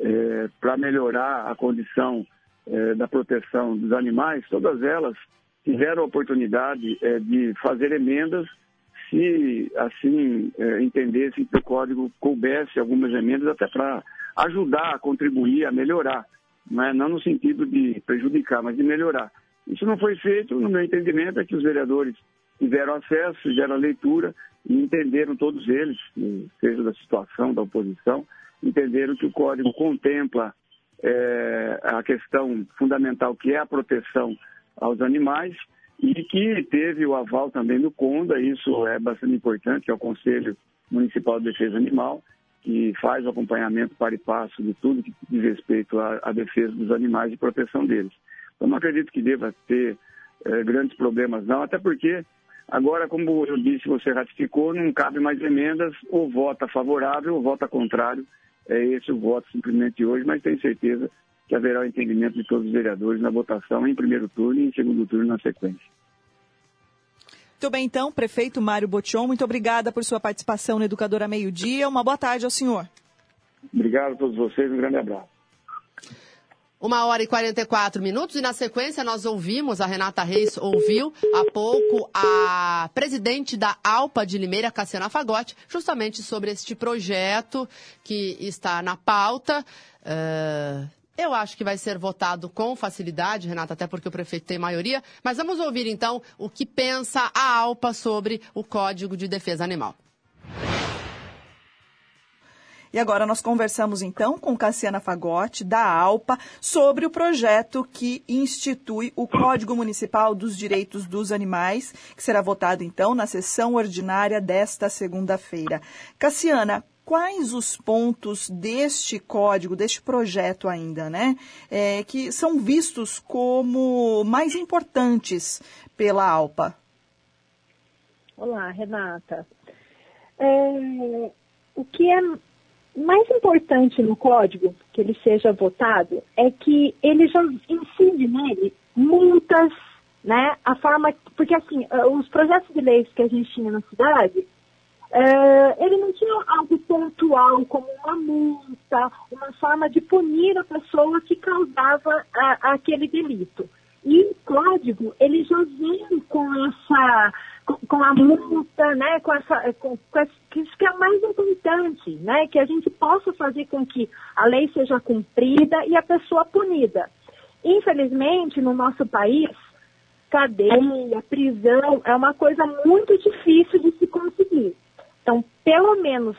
é, para melhorar a condição é, da proteção dos animais, todas elas tiveram a oportunidade é, de fazer emendas se, assim, é, entendessem que o código coubesse algumas emendas até para ajudar contribuir, a melhorar. Não, é? não no sentido de prejudicar, mas de melhorar. Isso não foi feito, no meu entendimento, é que os vereadores tiveram acesso, fizeram leitura e entenderam todos eles, seja da situação, da oposição, entenderam que o código contempla é, a questão fundamental que é a proteção aos animais e que teve o aval também do CONDA, isso é bastante importante, que é o Conselho Municipal de Defesa Animal, que faz o acompanhamento para e passo de tudo que diz respeito à, à defesa dos animais e proteção deles. Então, não acredito que deva ter é, grandes problemas, não, até porque Agora, como eu disse, você ratificou, não cabe mais emendas, ou vota favorável ou vota contrário. É esse o voto simplesmente hoje, mas tenho certeza que haverá o entendimento de todos os vereadores na votação em primeiro turno e em segundo turno na sequência. Muito bem, então, prefeito Mário Botion, muito obrigada por sua participação no Educadora Meio Dia. Uma boa tarde ao senhor. Obrigado a todos vocês, um grande abraço. Uma hora e 44 minutos e na sequência nós ouvimos, a Renata Reis ouviu há pouco a presidente da Alpa de Limeira, Cassiana Fagotti, justamente sobre este projeto que está na pauta. Uh, eu acho que vai ser votado com facilidade, Renata, até porque o prefeito tem maioria. Mas vamos ouvir então o que pensa a Alpa sobre o Código de Defesa Animal. E agora nós conversamos então com Cassiana Fagotti, da ALPA, sobre o projeto que institui o Código Municipal dos Direitos dos Animais, que será votado então na sessão ordinária desta segunda-feira. Cassiana, quais os pontos deste código, deste projeto ainda, né, é, que são vistos como mais importantes pela ALPA? Olá, Renata. É, o que é mais importante no código que ele seja votado é que ele já incide nele multas, né? A forma, porque assim, eh, os projetos de leis que a gente tinha na cidade, uh, ele não tinha algo pontual como uma multa, uma forma de punir a pessoa que causava a, aquele delito. E o código, ele já vem com essa com a multa, né, com essa, com, com isso que é o mais importante, né, que a gente possa fazer com que a lei seja cumprida e a pessoa punida. Infelizmente, no nosso país, cadeia, prisão é uma coisa muito difícil de se conseguir. Então, pelo menos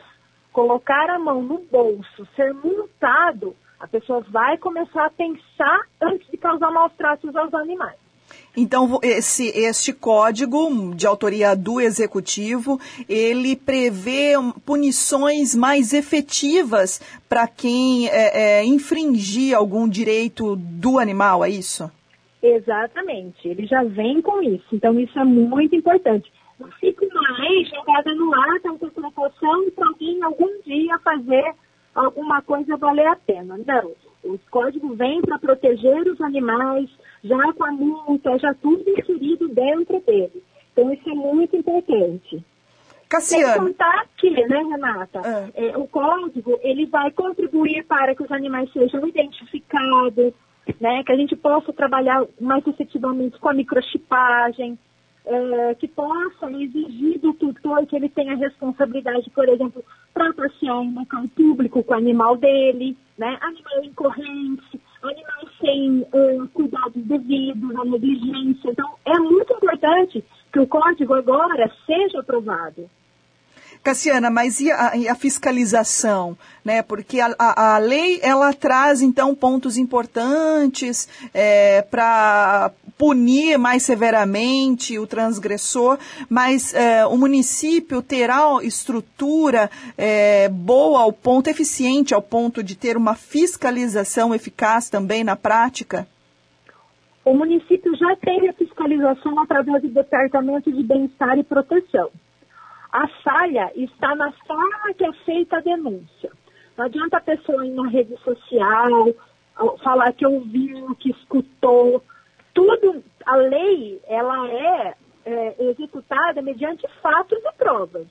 colocar a mão no bolso, ser multado, a pessoa vai começar a pensar antes de causar maus tratos aos animais. Então, esse, este código de autoria do executivo, ele prevê punições mais efetivas para quem é, é, infringir algum direito do animal, é isso? Exatamente, ele já vem com isso. Então, isso é muito importante. Não fica uma lei jogada no ar, com precaução, para alguém algum dia fazer alguma coisa valer a pena. Não. Os códigos vêm para proteger os animais, já com a multa, já tudo inserido dentro dele. Então, isso é muito importante. Cassiano. Sem contar que, né, Renata, ah. é, o código, ele vai contribuir para que os animais sejam identificados, né, que a gente possa trabalhar mais efetivamente com a microchipagem, é, que possa exigir do tutor que ele tenha responsabilidade, por exemplo, para passear em local público com o animal dele, né? animal incorrente, animal sem uh, cuidados devidos, negligência. Então, é muito importante que o código agora seja aprovado. Cassiana, mas e a, e a fiscalização? Né? Porque a, a, a, lei ela traz então pontos importantes é, para punir mais severamente o transgressor, mas é, o município terá estrutura é, boa ao ponto, eficiente ao ponto de ter uma fiscalização eficaz também na prática? O município já tem a fiscalização através do Departamento de Bem-Estar e Proteção. A falha está na forma que é feita a denúncia. Não adianta a pessoa ir na rede social, falar que ouviu, que escutou. Tudo, a lei, ela é, é executada mediante fatos e provas.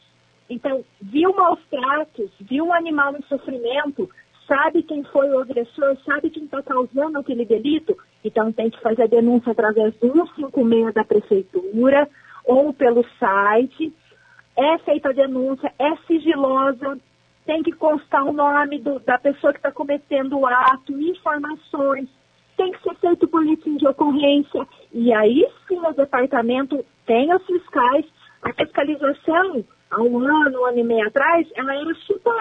Então, viu maus tratos, viu um animal em sofrimento, sabe quem foi o agressor, sabe quem está causando aquele delito, então tem que fazer a denúncia através do 156 da prefeitura ou pelo site é feita a denúncia, é sigilosa, tem que constar o nome do, da pessoa que está cometendo o ato, informações, tem que ser feito boletim de ocorrência. E aí sim o departamento tem os fiscais, a fiscalização há um ano, um ano e meio atrás, ela era super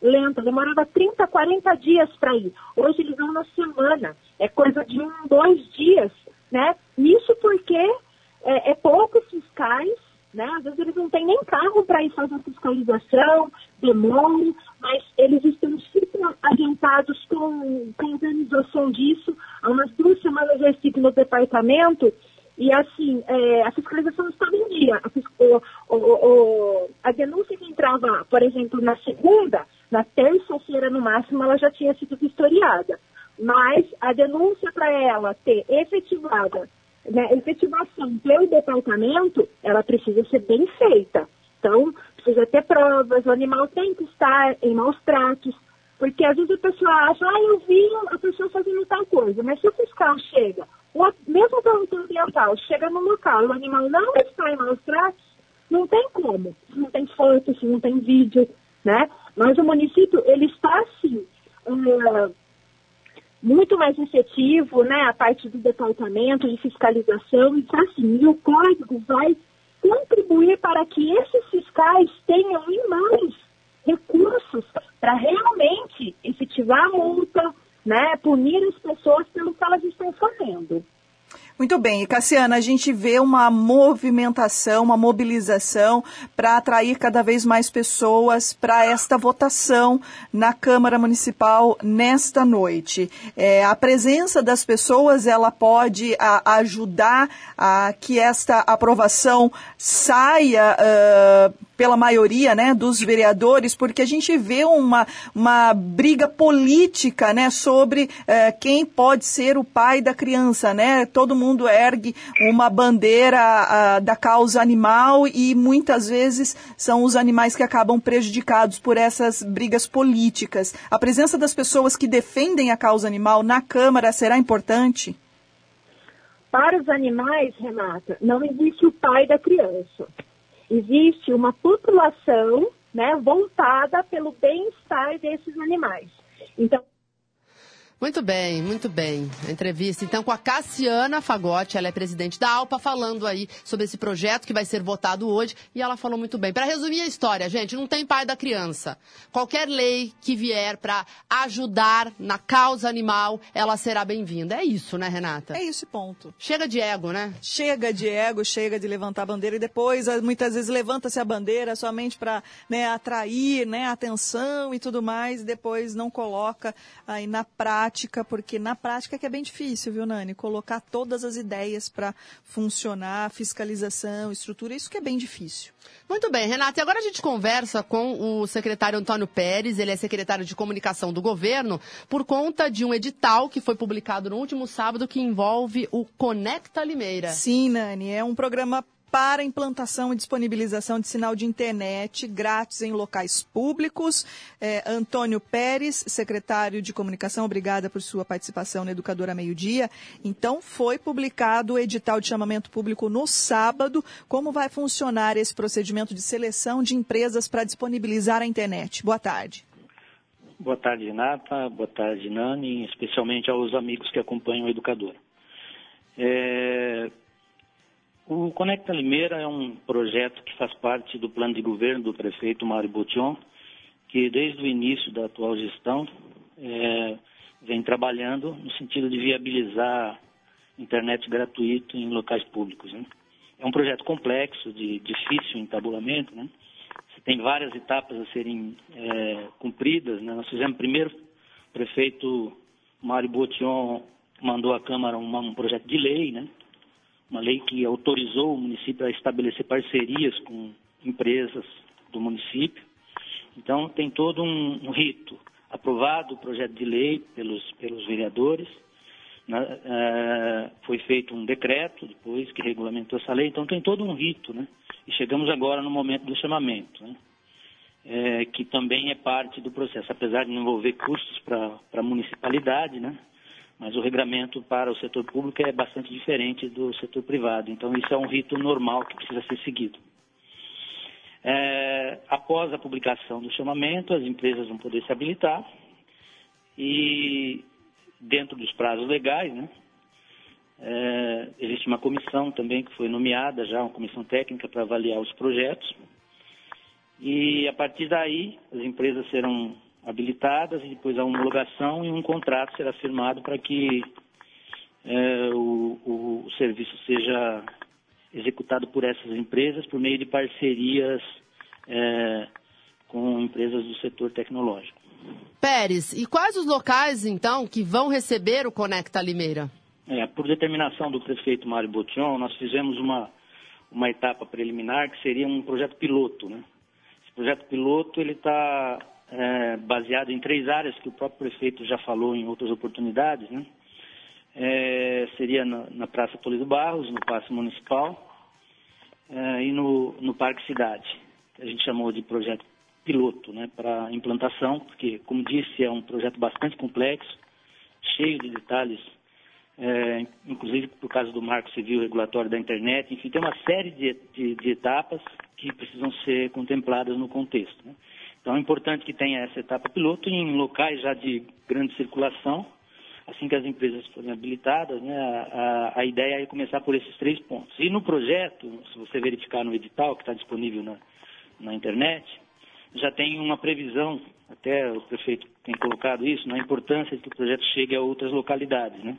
lenta, demorava 30, 40 dias para ir. Hoje eles vão na semana, é coisa de um, dois dias, né? Isso porque é, é poucos fiscais né? Às vezes eles não têm nem carro para ir fazer fiscalização, demora, mas eles estão super adiantados com, com a organização disso. Há umas duas semanas eu estive no departamento e assim, é, a fiscalização estava em dia. A, o, o, o, a denúncia que entrava, por exemplo, na segunda, na terça-feira no máximo, ela já tinha sido vistoriada. Mas a denúncia para ela ter efetivada né, efetivação pelo departamento, ela precisa ser bem feita. Então, precisa ter provas, o animal tem que estar em maus tratos, porque às vezes a pessoa acha, ah, eu vi a pessoa fazendo tal coisa, mas se o fiscal chega, ou mesmo pelo ambiental, chega no local e o animal não está em maus tratos, não tem como. Se não tem foto, se não tem vídeo, né? Mas o município, ele está, assim, uh, muito mais efetivo, né, a parte do departamento de fiscalização, então assim, e o código vai contribuir para que esses fiscais tenham mais recursos para realmente efetivar a multa, né, punir as pessoas pelo que elas estão fazendo. Muito bem, e Cassiana, a gente vê uma movimentação, uma mobilização para atrair cada vez mais pessoas para esta votação na Câmara Municipal nesta noite. É, a presença das pessoas ela pode a, ajudar a que esta aprovação saia uh, pela maioria né, dos vereadores, porque a gente vê uma, uma briga política né, sobre eh, quem pode ser o pai da criança. Né? Todo mundo ergue uma bandeira a, da causa animal e muitas vezes são os animais que acabam prejudicados por essas brigas políticas. A presença das pessoas que defendem a causa animal na Câmara será importante? Para os animais, Renata, não existe o pai da criança existe uma população né, voltada pelo bem-estar desses animais. Então, Muito bem, muito bem. A entrevista então com a Cassiana Fagotti, ela é presidente da ALPA, falando aí sobre esse projeto que vai ser votado hoje e ela falou muito bem. Para resumir a história, gente, não tem pai da criança. Qualquer lei que vier para ajudar na causa animal, ela será bem-vinda. É isso, né, Renata? É isso, ponto. Chega de ego, né? Chega de ego, chega de levantar a bandeira e depois, ah, muitas vezes, levanta-se a bandeira somente para né, atrair né, atenção e tudo mais, e depois não coloca aí na prática prática, porque na prática é que é bem difícil, viu, Nani? Colocar todas as ideias para funcionar, fiscalização, estrutura, isso que é bem difícil. Muito bem, Renata. E agora a gente conversa com o secretário Antônio Pérez, ele é secretário de comunicação do governo, por conta de um edital que foi publicado no último sábado que envolve o Conecta Limeira. Sim, Nani, é um programa para implantação e disponibilização de sinal de internet grátis em locais públicos. É, Antônio Pérez, secretário de Comunicação, obrigada por sua participação na Educadora Meio Dia. Então, foi publicado o edital de chamamento público no sábado. Como vai funcionar esse procedimento de seleção de empresas para disponibilizar a internet? Boa tarde. Boa tarde, Renata. Boa tarde, Nani, especialmente aos amigos que acompanham a Educadora. É, o Conecta Limeira é um projeto que faz parte do plano de governo do prefeito Mário Botion, que desde o início da atual gestão é, vem trabalhando no sentido de viabilizar internet gratuito em locais públicos. Né? É um projeto complexo, de difícil entabulamento, né? Tem várias etapas a serem é, cumpridas. Né? Nós fizemos primeiro, o prefeito Mário Botion mandou à Câmara um, um projeto de lei, né? Uma lei que autorizou o município a estabelecer parcerias com empresas do município. Então, tem todo um, um rito. Aprovado o projeto de lei pelos, pelos vereadores, né, é, foi feito um decreto depois que regulamentou essa lei, então tem todo um rito, né? E chegamos agora no momento do chamamento, né? É, que também é parte do processo, apesar de não envolver custos para a municipalidade, né? Mas o regramento para o setor público é bastante diferente do setor privado. Então, isso é um rito normal que precisa ser seguido. É, após a publicação do chamamento, as empresas vão poder se habilitar e, dentro dos prazos legais, né, é, existe uma comissão também que foi nomeada já, uma comissão técnica para avaliar os projetos. E, a partir daí, as empresas serão habilitadas e depois a homologação e um contrato será firmado para que é, o, o, o, serviço seja executado por essas empresas por meio de parcerias é, com empresas do setor tecnológico. Pérez, e quais os locais, então, que vão receber o Conecta Limeira? É, por determinação do prefeito Mário Botion, nós fizemos uma, uma etapa preliminar que seria um projeto piloto. Né? Esse projeto piloto ele está é, baseado em três áreas que o próprio prefeito já falou em outras oportunidades, né? É, seria na, na, Praça Polido Barros, no Paço Municipal é, e no, no Parque Cidade. A gente chamou de projeto piloto né, para implantação, porque, como disse, é um projeto bastante complexo, cheio de detalhes, é, inclusive por causa do marco civil regulatório da internet. Enfim, tem uma série de, de, de etapas que precisam ser contempladas no contexto. Né? Então é importante que tenha essa etapa piloto em locais já de grande circulação, assim que as empresas forem habilitadas, né, a, a, ideia é começar por esses três pontos. E no projeto, se você verificar no edital que está disponível na, na internet, já tem uma previsão, até o prefeito tem colocado isso, na importância de que o projeto chegue a outras localidades. Né?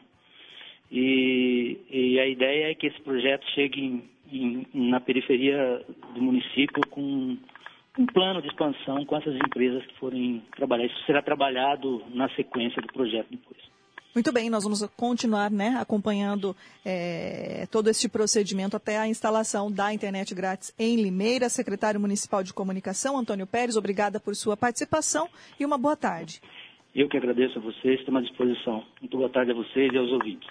E, e a ideia é que esse projeto chegue em, em, na periferia do município com um plano de expansão com essas empresas que forem trabalhar. Isso será trabalhado na sequência do projeto depois. Muito bem, nós vamos continuar né, acompanhando é, todo este procedimento até a instalação da internet grátis em Limeira. Secretário Municipal de Comunicação, Antônio Pérez, obrigada por sua participação e uma boa tarde. Eu que agradeço a vocês, estou à disposição. Muito boa tarde a vocês e aos ouvintes.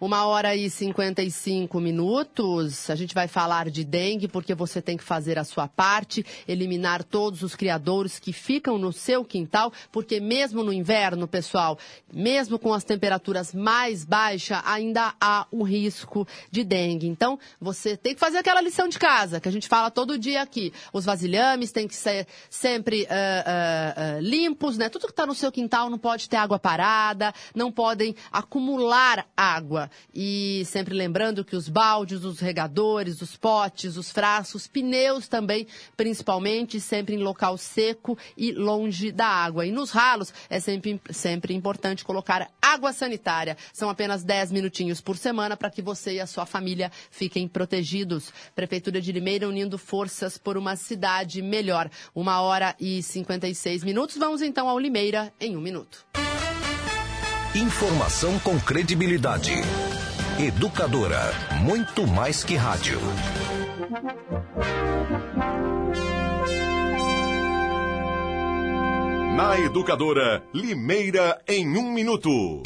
Uma hora e 55 minutos. A gente vai falar de dengue porque você tem que fazer a sua parte, eliminar todos os criadouros que ficam no seu quintal, porque mesmo no inverno, pessoal, mesmo com as temperaturas mais baixas, ainda há o risco de dengue. Então, você tem que fazer aquela lição de casa que a gente fala todo dia aqui. Os vasilhames têm que ser sempre uh, uh, uh, limpos, né? Tudo que está no seu quintal não pode ter água parada, não podem acumular água. E sempre lembrando que os baldes, os regadores, os potes, os frascos, pneus também, principalmente, sempre em local seco e longe da água. E nos ralos é sempre, sempre importante colocar água sanitária. São apenas 10 minutinhos por semana para que você e a sua família fiquem protegidos. Prefeitura de Limeira unindo forças por uma cidade melhor. Uma hora e 56 minutos. Vamos então ao Limeira em um minuto. Informação com credibilidade. Educadora, muito mais que rádio. Na Educadora, Limeira em um minuto.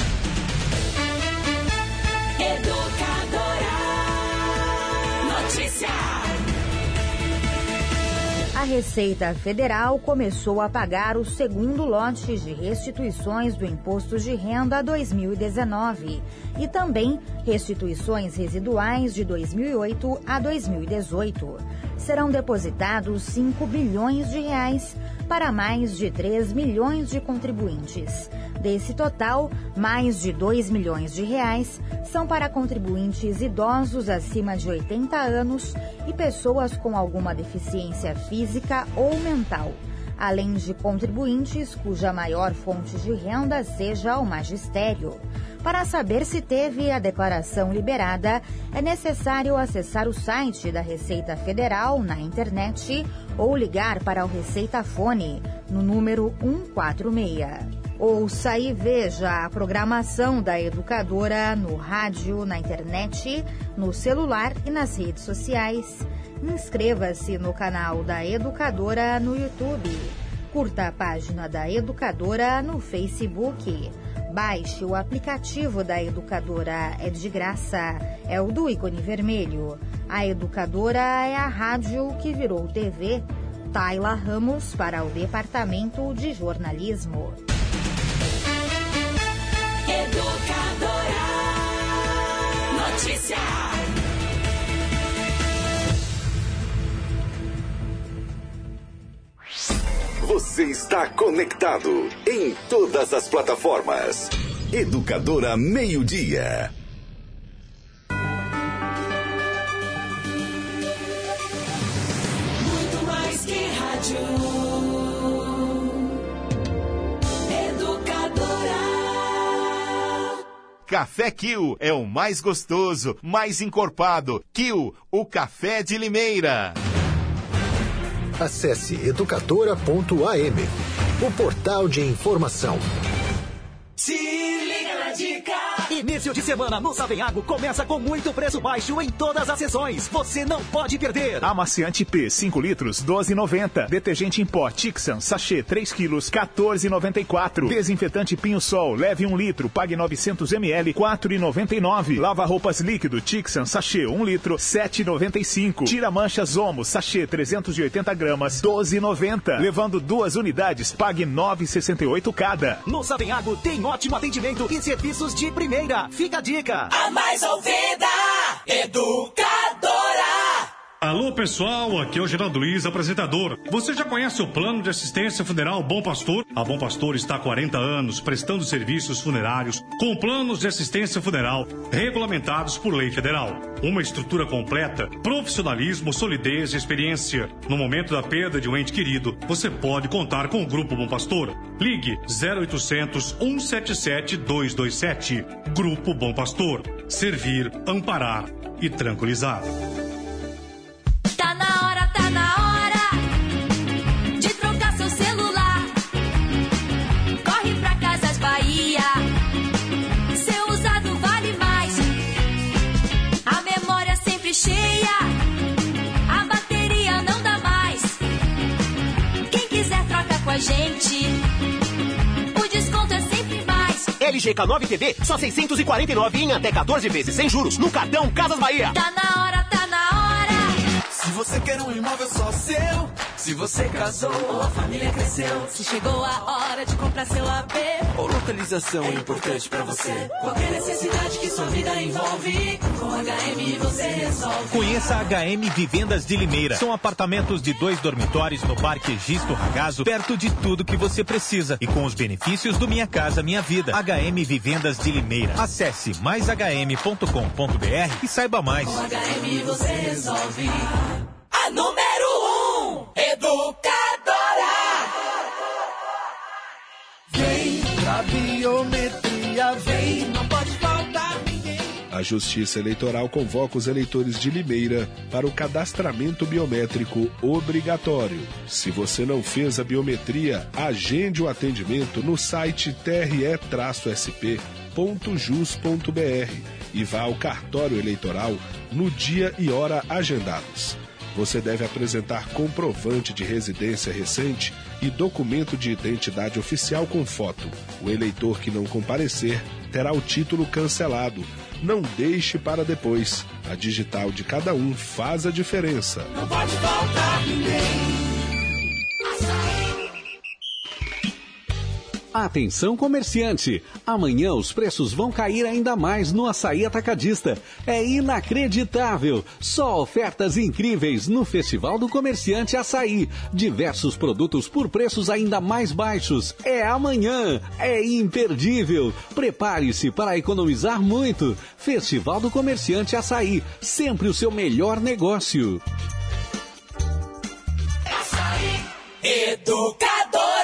Receita Federal começou a pagar o segundo lote de restituições do Imposto de Renda 2019 e também restituições residuais de 2008 a 2018. Serão depositados 5 bilhões de reais para mais de 3 milhões de contribuintes. Desse total, mais de 2 milhões de reais são para contribuintes idosos acima de 80 anos e pessoas com alguma deficiência física ou mental, além de contribuintes cuja maior fonte de renda seja o magistério. Para saber se teve a declaração liberada, é necessário acessar o site da Receita Federal na internet ou ligar para o Receita Fone no número 146. Ouça e veja a programação da educadora no rádio, na internet, no celular e nas redes sociais. Inscreva-se no canal da Educadora no YouTube. Curta a página da Educadora no Facebook. Baixe o aplicativo da Educadora, é de graça. É o do ícone vermelho. A Educadora é a rádio que virou TV. Taila Ramos para o Departamento de Jornalismo. Notícia. Você está conectado em todas as plataformas. Educadora Meio Dia. Café Kill é o mais gostoso, mais encorpado. Kill, o café de Limeira. Acesse educadora.am, o portal de informação. Se liga na dica. Início de semana no Savenhago começa com muito preço baixo em todas as sessões. Você não pode perder. Amaciante P, 5 litros, 12,90. Detergente em pó Tixan, sachê, 3 quilos, 14,94. Desinfetante Pinho Sol, leve 1 litro, pague 900 ml, 4,99. Lava roupas líquido Tixan, sachê, 1 litro, 7,95. Tira manchas Omo, sachê, 380 gramas, 12,90. Levando duas unidades, pague 9,68 cada. No Savenhago tem ótimo atendimento e serviços de primeira. Fica a dica. A mais ouvida. Educadora. Alô pessoal, aqui é o Geraldo Luiz, apresentador. Você já conhece o plano de assistência funeral Bom Pastor? A Bom Pastor está há 40 anos prestando serviços funerários com planos de assistência funeral regulamentados por lei federal. Uma estrutura completa, profissionalismo, solidez e experiência. No momento da perda de um ente querido, você pode contar com o Grupo Bom Pastor. Ligue 0800 177 227. Grupo Bom Pastor. Servir, amparar e tranquilizar. A gente. O desconto é sempre mais. LG K9 TV, só 649 em até 14 vezes sem juros no cartão Casas Bahia. Tá na hora, tá na hora. Se você quer um imóvel só seu, se você casou ou a família cresceu, Se chegou a hora de comprar seu AP. ou localização é importante pra você. Qualquer necessidade que sua vida envolve, com HM você resolve. Conheça a HM Vivendas de Limeira. São apartamentos de dois dormitórios no Parque Egisto Ragazo, perto de tudo que você precisa e com os benefícios do Minha Casa Minha Vida. HM Vivendas de Limeira. Acesse maishm.com.br e saiba mais. Com HM você resolve. A número 1, educadora. Vem pra biometria, vem, não pode faltar ninguém. A Justiça Eleitoral convoca os eleitores de Limeira para o cadastramento biométrico obrigatório. Se você não fez a biometria, agende o atendimento no site tre-sp.jus.br e vá ao cartório eleitoral no dia e hora agendados. Você deve apresentar comprovante de residência recente e documento de identidade oficial com foto. O eleitor que não comparecer terá o título cancelado. Não deixe para depois. A digital de cada um faz a diferença. Não pode faltar ninguém. Atenção comerciante! Amanhã os preços vão cair ainda mais no Açaí Atacadista. É inacreditável! Só ofertas incríveis no Festival do Comerciante Açaí. Diversos produtos por preços ainda mais baixos. É amanhã! É imperdível! Prepare-se para economizar muito. Festival do Comerciante Açaí. Sempre o seu melhor negócio. Educadora!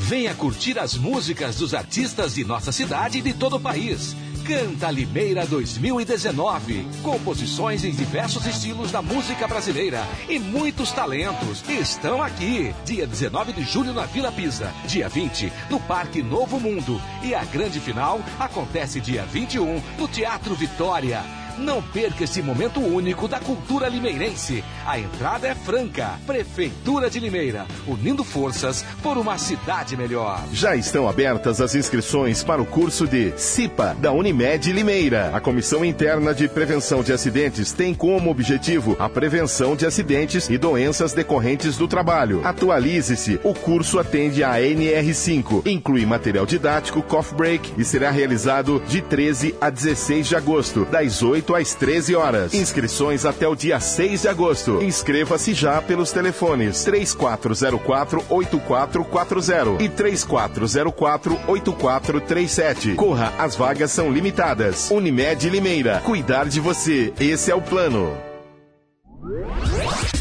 Venha curtir as músicas dos artistas de nossa cidade e de todo o país. Canta Limeira 2019. Composições em diversos estilos da música brasileira e muitos talentos estão aqui. Dia 19 de julho na Vila Pisa, dia 20 no Parque Novo Mundo e a grande final acontece dia 21 no Teatro Vitória. Não perca esse momento único da cultura limeirense. A entrada é franca. Prefeitura de Limeira, unindo forças por uma cidade melhor. Já estão abertas as inscrições para o curso de CIPA da Unimed Limeira. A Comissão Interna de Prevenção de Acidentes tem como objetivo a prevenção de acidentes e doenças decorrentes do trabalho. Atualize-se. O curso atende a NR5, inclui material didático, coffee break e será realizado de 13 a 16 de agosto, das 8 às 13 horas. Inscrições até o dia 6 de agosto. Inscreva-se já pelos telefones 3404-8440 e 3404-8437. Corra, as vagas são limitadas. Unimed Limeira. Cuidar de você. Esse é o plano.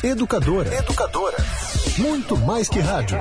Educadora. Educadora. Muito mais que rádio.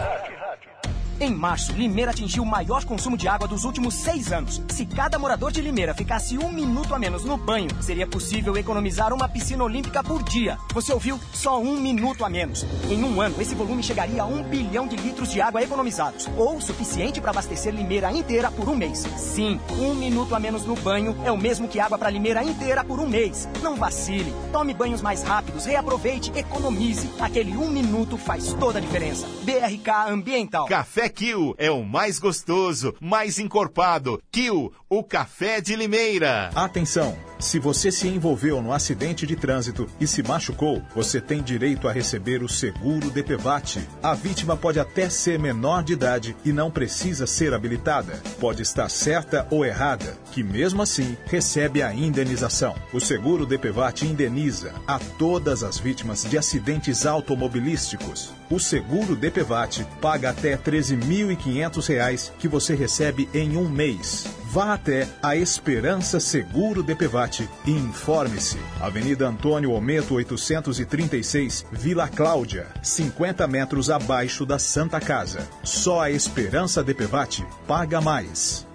Em março, Limeira atingiu o maior consumo de água dos últimos seis anos. Se cada morador de Limeira ficasse um minuto a menos no banho, seria possível economizar uma piscina olímpica por dia. Você ouviu? Só um minuto a menos. Em um ano, esse volume chegaria a um bilhão de litros de água economizados, ou suficiente para abastecer Limeira inteira por um mês. Sim, um minuto a menos no banho é o mesmo que água para Limeira inteira por um mês. Não vacile. Tome banhos mais rápidos, reaproveite, economize. Aquele um minuto faz toda a diferença. BRK Ambiental. Café Kill é o mais gostoso, mais encorpado. Kill, o café de Limeira. Atenção! Se você se envolveu no acidente de trânsito e se machucou, você tem direito a receber o seguro DPVAT. A vítima pode até ser menor de idade e não precisa ser habilitada. Pode estar certa ou errada, que mesmo assim recebe a indenização. O seguro DPVAT indeniza a todas as vítimas de acidentes automobilísticos. O seguro DPVAT paga até R$ 13.500 que você recebe em um mês. Vá até a Esperança Seguro DPVAT e informe-se. Avenida Antônio Ometo 836, Vila Cláudia, 50 metros abaixo da Santa Casa. Só a Esperança DPVAT paga mais.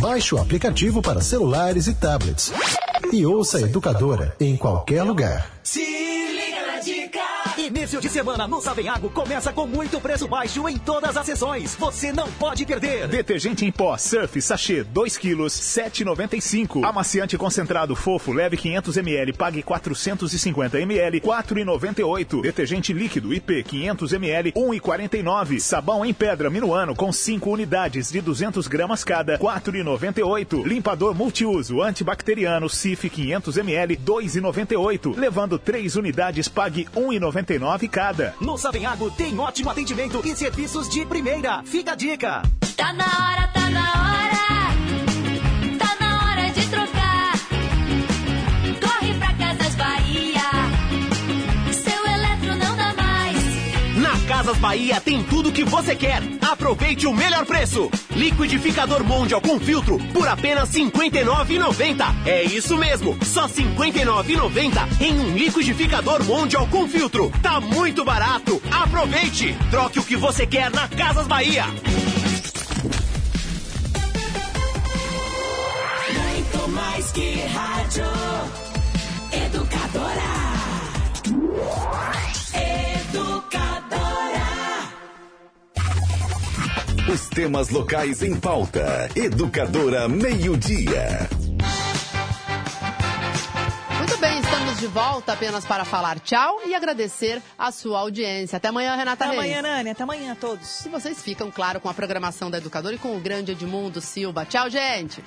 Baixe o aplicativo para celulares e tablets. E ouça a educadora em qualquer lugar. Dica. Início de semana no Savenhago começa com muito preço baixo em todas as sessões. Você não pode perder. Detergente em pó Surf Sachê 2 kg 7,95. Amaciante concentrado fofo leve 500 ml pague 450 ml 4,98. Detergente líquido IP 500 ml 1,49. Sabão em pedra Minuano com 5 unidades de 200 gramas cada 4,98. Limpador multiuso antibacteriano Cif 500 ml 2,98. Levando 3 unidades pague 1,99 cada. No Savenhago tem ótimo atendimento e serviços de primeira. Fica a dica. Tá na hora, tá na hora. Casas Bahia tem tudo que você quer. Aproveite o melhor preço. Liquidificador Mondial com filtro por apenas R$ 59,90. É isso mesmo, só R$ 59,90 em um liquidificador Mondial com filtro. Tá muito barato. Aproveite. Troque o que você quer na Casas Bahia. Muito mais que rádio. Educadora. Os temas locais em pauta. Educadora Meio-Dia. Muito bem, estamos de volta apenas para falar tchau e agradecer a sua audiência. Até amanhã, Renata Até Reis. amanhã, Nani. Até amanhã a todos. E vocês ficam, claro, com a programação da Educadora e com o grande Edmundo Silva. Tchau, gente!